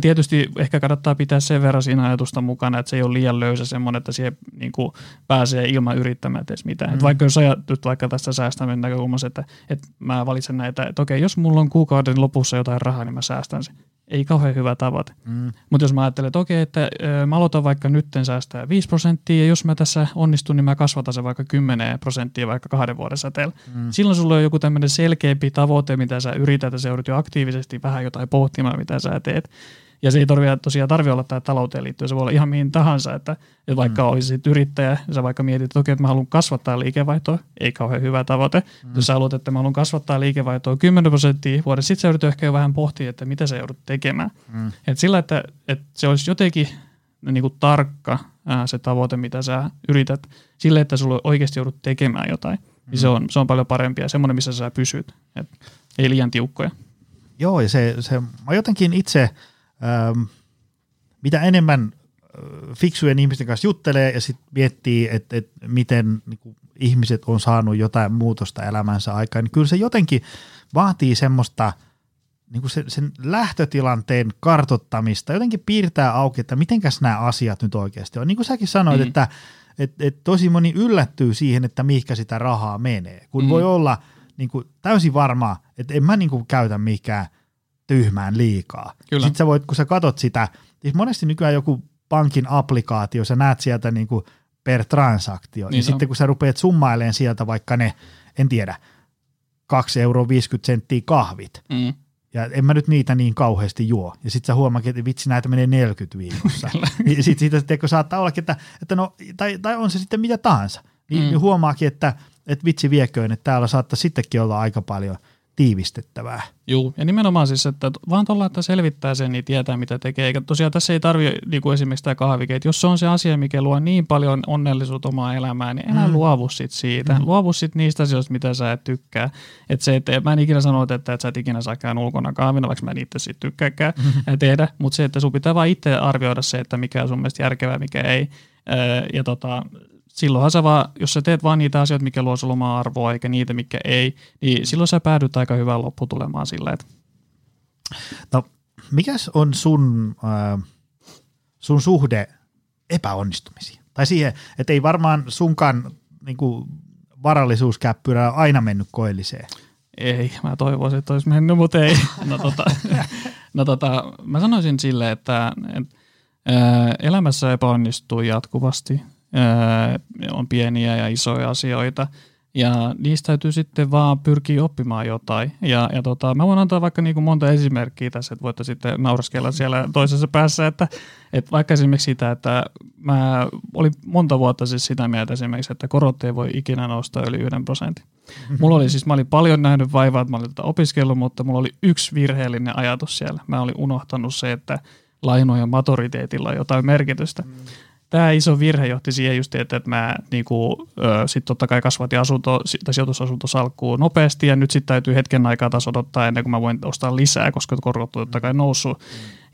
[SPEAKER 3] Tietysti ehkä kannattaa pitää sen verran siinä ajatusta mukana, että se ei ole liian löysä semmoinen, että siihen niin kuin pääsee ilman yrittämättä edes mitään. Mm. Vaikka jos ajattelet vaikka tästä säästämisen näkökulmassa, että, että mä valitsen näitä, että okei, jos mulla on kuukauden lopussa jotain rahaa, niin mä säästän sen ei kauhean hyvä tavoite. Mm. Mutta jos mä ajattelen, että okei, että mä aloitan vaikka nytten säästää 5 prosenttia, ja jos mä tässä onnistun, niin mä kasvatan sen vaikka 10 prosenttia vaikka kahden vuoden säteellä. Mm. Silloin sulla on joku tämmöinen selkeämpi tavoite, mitä sä yrität, ja sä jo aktiivisesti vähän jotain pohtimaan, mitä sä teet. Ja se ei tarvitse, tosiaan tarvi olla tämä talouteen liittyen, se voi olla ihan mihin tahansa, että, että vaikka mm. olisit yrittäjä, ja sä vaikka mietit, että okei, että mä haluan kasvattaa liikevaihtoa, ei kauhean hyvä tavoite. Mm. Jos sä haluat, että mä haluan kasvattaa liikevaihtoa 10 prosenttia vuodessa, sitten sä joudut ehkä jo vähän pohtia, että mitä sä joudut tekemään. Mm. Et sillä, että, että se olisi jotenkin niin kuin tarkka ää, se tavoite, mitä sä yrität, sille, että sulla oikeasti joudut tekemään jotain, mm. niin se on, se on paljon parempi ja semmoinen, missä sä pysyt, et ei liian tiukkoja.
[SPEAKER 2] Joo, ja se, se mä jotenkin itse – ähm, mitä enemmän fiksujen ihmisten kanssa juttelee ja sitten miettii, että, että miten niin kuin, ihmiset on saanut jotain muutosta elämänsä aikaan, niin kyllä se jotenkin vaatii semmoista niin kuin sen, sen lähtötilanteen kartottamista, jotenkin piirtää auki, että mitenkäs nämä asiat nyt oikeasti on. Niin kuin säkin sanoit, mm. että et, et tosi moni yllättyy siihen, että mihinkä sitä rahaa menee, kun mm. voi olla niin kuin, täysin varma, että en mä niin kuin, käytä mikään – tyhmään liikaa. Kyllä. Sitten sä voit, kun sä katot sitä, siis monesti nykyään joku pankin applikaatio, sä näet sieltä niin kuin per transaktio, niin, niin sitten kun sä rupeat summailemaan sieltä vaikka ne, en tiedä, 2,50 euroa senttiä kahvit, mm. ja en mä nyt niitä niin kauheasti juo, ja sitten sä huomaat, että vitsi näitä menee 40 viikossa, niin sitten siitä sitten, saattaa olla, että, että no, tai, tai on se sitten mitä tahansa, niin, mm. huomaakin, että, että vitsi vieköön, että täällä saattaa sittenkin olla aika paljon – tiivistettävää.
[SPEAKER 3] Joo, ja nimenomaan siis, että vaan tuolla, että selvittää sen, niin tietää mitä tekee. Eikä tosiaan tässä ei tarvitse niin kuin esimerkiksi tämä kahvike, jos se on se asia, mikä luo niin paljon onnellisuutta omaa elämään, niin enää mm. luovu sit siitä. Mm. Luovu sit niistä asioista, mitä sä et tykkää. Että se, että mä en ikinä sano, että, että sä et ikinä saa käydä ulkona kahvina, vaikka mä en itse sit tykkääkään mm. tehdä, mutta se, että sun pitää vaan itse arvioida se, että mikä on sun mielestä järkevää, mikä ei. Ja tota, silloinhan sä vaan, jos sä teet vaan niitä asioita, mikä luo sulla omaa arvoa, eikä niitä, mikä ei, niin silloin sä päädyt aika hyvään lopputulemaan sillä, että...
[SPEAKER 2] No, mikäs on sun, äh, sun suhde epäonnistumisiin? Tai siihen, että ei varmaan sunkaan niin kuin, varallisuuskäppyrä aina mennyt koilliseen.
[SPEAKER 3] Ei, mä toivoisin, että olisi mennyt, mutta ei. No, tota, no tota, mä sanoisin sille, että, että elämässä epäonnistuu jatkuvasti on pieniä ja isoja asioita, ja niistä täytyy sitten vaan pyrkiä oppimaan jotain. Ja, ja tota, mä voin antaa vaikka niin kuin monta esimerkkiä tässä, että voitte sitten nauraskella siellä toisessa päässä, että, että vaikka esimerkiksi sitä, että mä olin monta vuotta siis sitä mieltä esimerkiksi, että korot ei voi ikinä nousta yli yhden prosentin. Mulla oli siis, mä olin paljon nähnyt vaivaa, että mä olin tätä opiskellut, mutta mulla oli yksi virheellinen ajatus siellä. Mä olin unohtanut se, että lainojen maturiteetilla on jotain merkitystä. Mm tämä iso virhe johti siihen just, että, että mä niin sitten totta kai kasvatin asunto, tai sijoitusasuntosalkkuun nopeasti, ja nyt sitten täytyy hetken aikaa taas odottaa ennen kuin mä voin ostaa lisää, koska korot on totta kai noussut. Mm.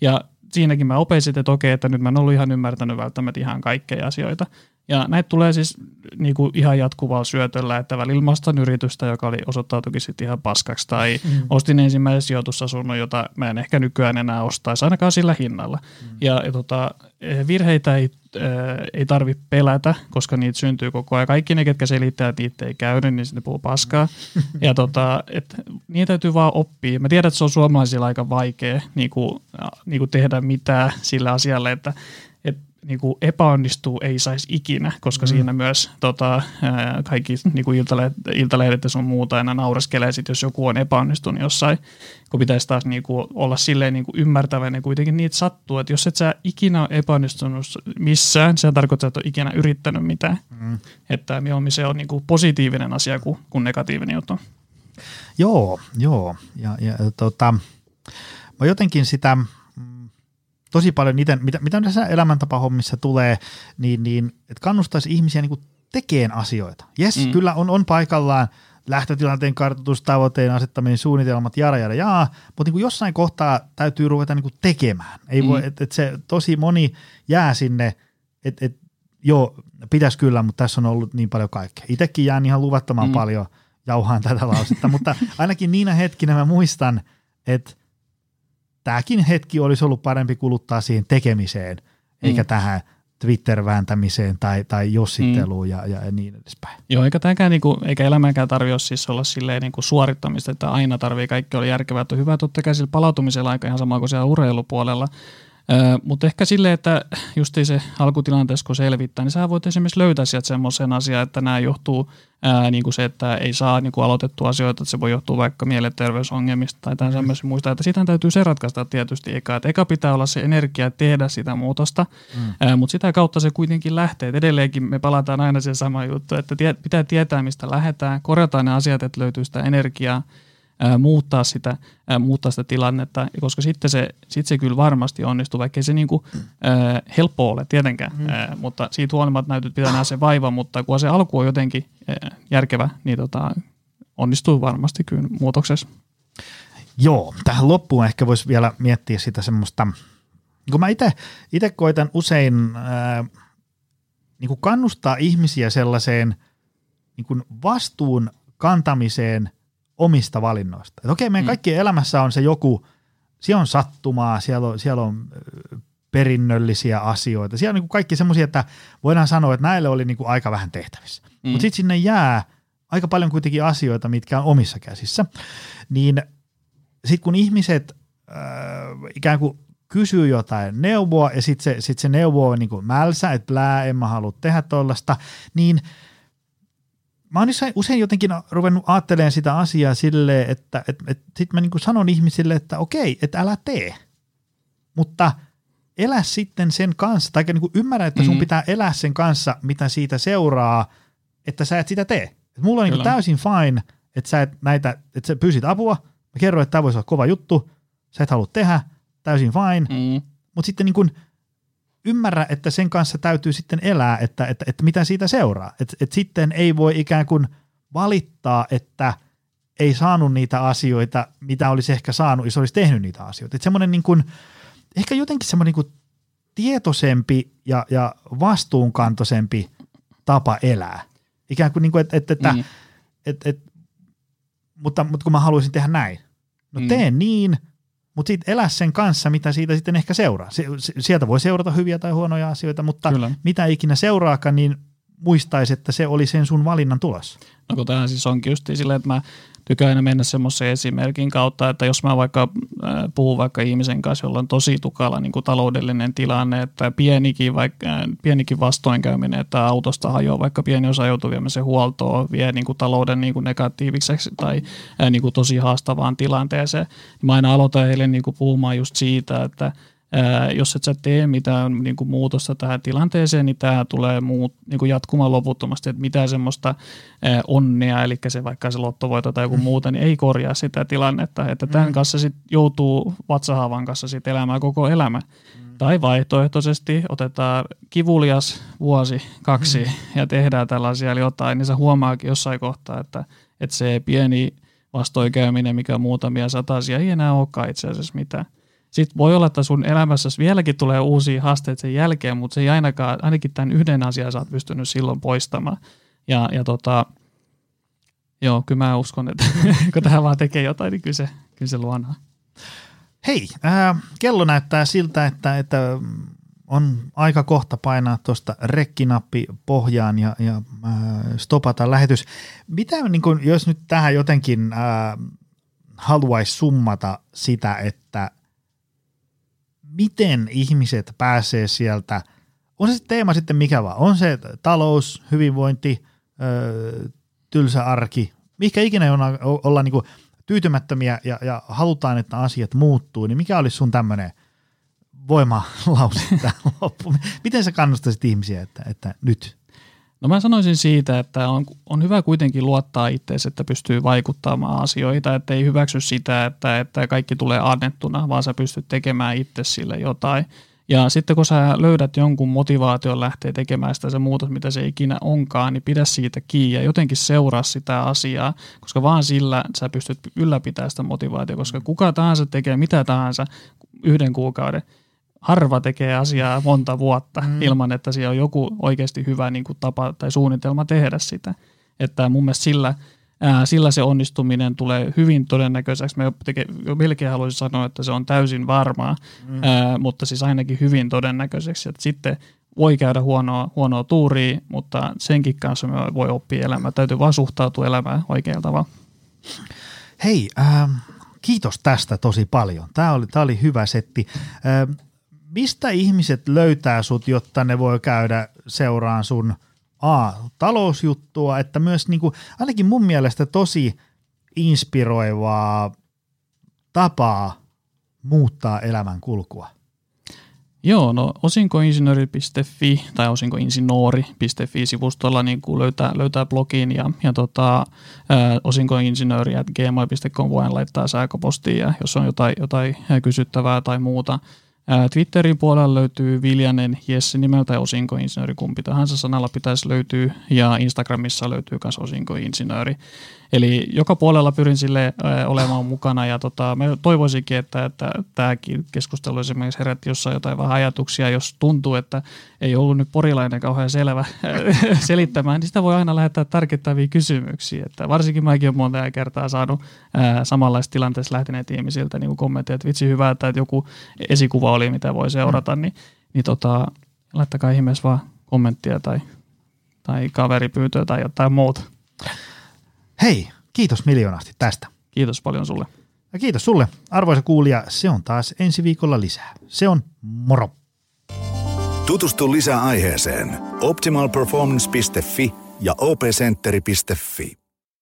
[SPEAKER 3] Ja siinäkin mä opesin, että okei, että nyt mä en ollut ihan ymmärtänyt välttämättä ihan kaikkea asioita. Ja näitä tulee siis niin kuin ihan jatkuvalla syötöllä, että välillä mä ostan yritystä, joka oli osoittautukin sitten ihan paskaksi, tai mm. ostin ensimmäisen sijoitusasunnon, jota mä en ehkä nykyään enää ostaisi, ainakaan sillä hinnalla. Mm. Ja, ja tota, virheitä ei, äh, ei tarvitse pelätä, koska niitä syntyy koko ajan. Kaikki ne, ketkä selittää, että niitä ei käynyt, niin sitten puhuu paskaa. ja tota, et, niitä täytyy vaan oppia. Mä tiedän, että se on suomalaisilla aika vaikea niin kuin, niin kuin tehdä mitään sillä asialle, että niin kuin epäonnistuu ei saisi ikinä, koska mm. siinä myös tota, kaikki niin kuin iltalehdet, iltalehdet ja sun muuta aina naureskelee sit, jos joku on epäonnistunut jossain, kun pitäisi taas niin kuin olla silleen niin kuin ymmärtäväinen, kuitenkin niitä sattuu, että jos et sä ikinä ole epäonnistunut missään, se tarkoittaa, että et ole ikinä yrittänyt mitään. Mm. Että mieluummin se on niin kuin positiivinen asia kuin, kuin negatiivinen juttu.
[SPEAKER 2] Joo, joo. Ja, ja tota, mä jotenkin sitä – tosi paljon niitä, mitä, mitä näissä elämäntapahommissa tulee, niin, niin että kannustaisi ihmisiä niin tekemään asioita. Jes, mm. kyllä on, on paikallaan lähtötilanteen kartoitus, tavoitteen asettaminen, suunnitelmat, jara, jara, jaa, mutta niin jossain kohtaa täytyy ruveta niin tekemään. Ei mm. voi, että et se tosi moni jää sinne, että et, joo, pitäisi kyllä, mutta tässä on ollut niin paljon kaikkea. Itsekin jään ihan luvattoman mm. paljon jauhaan tätä lausetta, mutta ainakin niinä hetkinä mä muistan, että tämäkin hetki olisi ollut parempi kuluttaa siihen tekemiseen, eikä mm. tähän Twitter-vääntämiseen tai, tai jossitteluun mm. ja, ja niin edespäin.
[SPEAKER 3] Joo, eikä tämäkään, niinku, eikä elämänkään tarvitse siis olla silleen niinku suorittamista, että aina tarvii kaikki olla järkevää. Että on hyvä totta kai sillä palautumisella aika ihan sama kuin siellä urheilupuolella, mutta ehkä silleen, että just se alkutilanteessa kun selvittää, niin sä voit esimerkiksi löytää sieltä semmoisen asian, että nämä johtuu ää, niin kuin se, että ei saa niin kuin aloitettua asioita, että se voi johtua vaikka mielenterveysongelmista tai tämän semmoisen muista, että sitä täytyy se ratkaista tietysti eka, että eka pitää olla se energia tehdä sitä muutosta, mm. mutta sitä kautta se kuitenkin lähtee, että edelleenkin me palataan aina siihen sama juttu, että tie, pitää tietää mistä lähdetään, korjataan ne asiat, että löytyy sitä energiaa, ää, muuttaa, sitä, ää, muuttaa sitä tilannetta, koska sitten se, sit se kyllä varmasti onnistuu, vaikka se niinku, ää, helppo ole tietenkään, mm. ää, mutta siitä huolimatta näytyy pitää nähdä se vaiva, mutta kun se alku on jotenkin ää, järkevä, niin tota, onnistuu varmasti kyllä muutoksessa.
[SPEAKER 2] Joo, tähän loppuun ehkä voisi vielä miettiä sitä semmoista, kun mä itse koitan usein ää, niin kuin kannustaa ihmisiä sellaiseen niin kuin vastuun kantamiseen omista valinnoista. Että okei, meidän mm. kaikkien elämässä on se joku, siellä on sattumaa, siellä on, siellä on perinnöllisiä asioita. Siellä on niin kuin kaikki semmoisia, että voidaan sanoa, että näille oli niin kuin aika vähän tehtävissä. Mm. Mutta sitten sinne jää aika paljon kuitenkin asioita, mitkä on omissa käsissä. Niin sitten kun ihmiset äh, ikään kuin kysyy jotain neuvoa ja sitten se, sit se neuvo on niin kuin mälsä, että lää, en mä halua tehdä tuollaista, niin – mä oon usein jotenkin ruvennut ajattelemaan sitä asiaa silleen, että et, et sitten mä niin sanon ihmisille, että okei, että älä tee, mutta elä sitten sen kanssa, tai niin ymmärrä, että sun mm-hmm. pitää elää sen kanssa, mitä siitä seuraa, että sä et sitä tee. Et mulla on niin täysin fine, että sä et näitä, että sä pyysit apua, mä kerroin, että tämä voisi olla kova juttu, sä et halua tehdä, täysin fine, mm. mutta sitten niin kuin – ymmärrä, että sen kanssa täytyy sitten elää, että, että, että mitä siitä seuraa. Että että sitten ei voi ikään kuin valittaa, että ei saanut niitä asioita, mitä olisi ehkä saanut, jos olisi tehnyt niitä asioita. Että semmoinen niin kuin, ehkä jotenkin semmoinen niin kuin tietoisempi ja, ja vastuunkantoisempi tapa elää. Ikään kuin, niin kuin että, että, että, mm. että, että mutta, mutta kun mä haluaisin tehdä näin. No mm. teen niin, mutta sitten elä sen kanssa, mitä siitä sitten ehkä seuraa. sieltä voi seurata hyviä tai huonoja asioita, mutta Kyllä. mitä ikinä seuraakaan, niin muistaisi, että se oli sen sun valinnan tulos.
[SPEAKER 3] No kun tähän siis onkin just silleen, että mä tykkään aina mennä semmoisen esimerkin kautta, että jos mä vaikka äh, puhun vaikka ihmisen kanssa, jolla on tosi tukala niin kuin taloudellinen tilanne, että pienikin, vaikka, äh, pienikin vastoinkäyminen, että autosta hajoaa vaikka pieni osa joutuu viemään huoltoon, vie niin kuin talouden niin kuin negatiiviseksi tai äh, niin kuin tosi haastavaan tilanteeseen. Mä aina aloitan heille niin kuin puhumaan just siitä, että – Ää, jos et sä tee mitään niin kuin muutosta tähän tilanteeseen, niin tämä tulee muut, niin kuin jatkumaan loputtomasti, että mitään semmoista ää, onnea, eli se vaikka se lottovoito tai joku mm. muuta, niin ei korjaa sitä tilannetta, että tämän mm. kanssa sit joutuu vatsahaavan kanssa sit elämään koko elämä. Mm. Tai vaihtoehtoisesti otetaan kivulias vuosi, kaksi mm. ja tehdään tällaisia jotain, niin se huomaakin jossain kohtaa, että, että se pieni vastoinkäyminen, mikä muutamia satasia ei enää olekaan itse asiassa mitään. Sitten voi olla, että sun elämässä vieläkin tulee uusia haasteita sen jälkeen, mutta se ei ainakaan, ainakin tämän yhden asian sä oot pystynyt silloin poistamaan. Ja, ja tota, joo, kyllä mä uskon, että kun tähän vaan tekee jotain, niin kyllä se, kyllä se luonaa.
[SPEAKER 2] Hei, äh, kello näyttää siltä, että, että on aika kohta painaa tuosta rekkinappi pohjaan ja, ja äh, stopata lähetys. Mitä, niin kun, jos nyt tähän jotenkin äh, haluaisi summata sitä, että miten ihmiset pääsee sieltä, on se teema sitten mikä vaan, on se talous, hyvinvointi, äh, tylsä arki, mikä ikinä on, olla niin tyytymättömiä ja, ja halutaan, että asiat muuttuu, niin mikä olisi sun tämmöinen – voimalause tähän loppuun. Miten sä kannustaisit ihmisiä, että, että nyt?
[SPEAKER 3] No mä sanoisin siitä, että on, on hyvä kuitenkin luottaa itseesi, että pystyy vaikuttamaan asioita, että ei hyväksy sitä, että, että kaikki tulee annettuna, vaan sä pystyt tekemään itse sille jotain. Ja sitten kun sä löydät jonkun motivaation lähteä tekemään sitä se muutos, mitä se ikinä onkaan, niin pidä siitä kiinni ja jotenkin seuraa sitä asiaa, koska vaan sillä sä pystyt ylläpitämään sitä motivaatiota, koska kuka tahansa tekee mitä tahansa yhden kuukauden – harva tekee asiaa monta vuotta mm. ilman, että siellä on joku oikeasti hyvä niin kuin tapa tai suunnitelma tehdä sitä. Että mun mielestä sillä, ää, sillä se onnistuminen tulee hyvin todennäköiseksi. Mä teke, melkein haluaisin sanoa, että se on täysin varmaa, mm. ää, mutta siis ainakin hyvin todennäköiseksi. Että sitten voi käydä huonoa, huonoa tuuria, mutta senkin kanssa me voi oppia elämää. Täytyy vaan suhtautua elämään oikealla tavalla.
[SPEAKER 2] Hei, äh, kiitos tästä tosi paljon. Tämä oli, tämä oli hyvä setti. Äh, mistä ihmiset löytää sut, jotta ne voi käydä seuraan sun A, talousjuttua, että myös niin kuin, ainakin mun mielestä tosi inspiroivaa tapaa muuttaa elämän kulkua.
[SPEAKER 3] Joo, no osinkoinsinööri.fi tai osinkoinsinööri.fi-sivustolla niin kuin löytää, löytää blogin ja, ja tota, osinkoinsinööri.gmail.com voin laittaa sähköpostia, jos on jotain, jotain kysyttävää tai muuta. Twitterin puolella löytyy Viljanen Jesse nimeltä osinkoinsinööri, kumpi tahansa sanalla pitäisi löytyä, ja Instagramissa löytyy myös osinkoinsinööri. Eli joka puolella pyrin sille olemaan mukana ja tota, mä toivoisinkin, että, että tämäkin keskustelu esimerkiksi herätti jossain jotain vähän ajatuksia, jos tuntuu, että ei ollut nyt porilainen kauhean selvä selittämään, niin sitä voi aina lähettää tarkittavia kysymyksiä. Että varsinkin mäkin olen monta kertaa saanut ää, samanlaista tilanteessa lähteneet ihmisiltä niin kommentteja, että vitsi hyvä, että joku esikuva oli, mitä voi seurata, mm. niin, niin tota, laittakaa ihmeessä vaan kommenttia tai, tai kaveripyytöä tai jotain muuta.
[SPEAKER 2] Hei, kiitos miljoonasti tästä.
[SPEAKER 3] Kiitos paljon sulle.
[SPEAKER 2] Ja kiitos sulle, arvoisa kuulija. Se on taas ensi viikolla lisää. Se on moro.
[SPEAKER 1] Tutustu lisää aiheeseen optimalperformance.fi ja opcenteri.fi.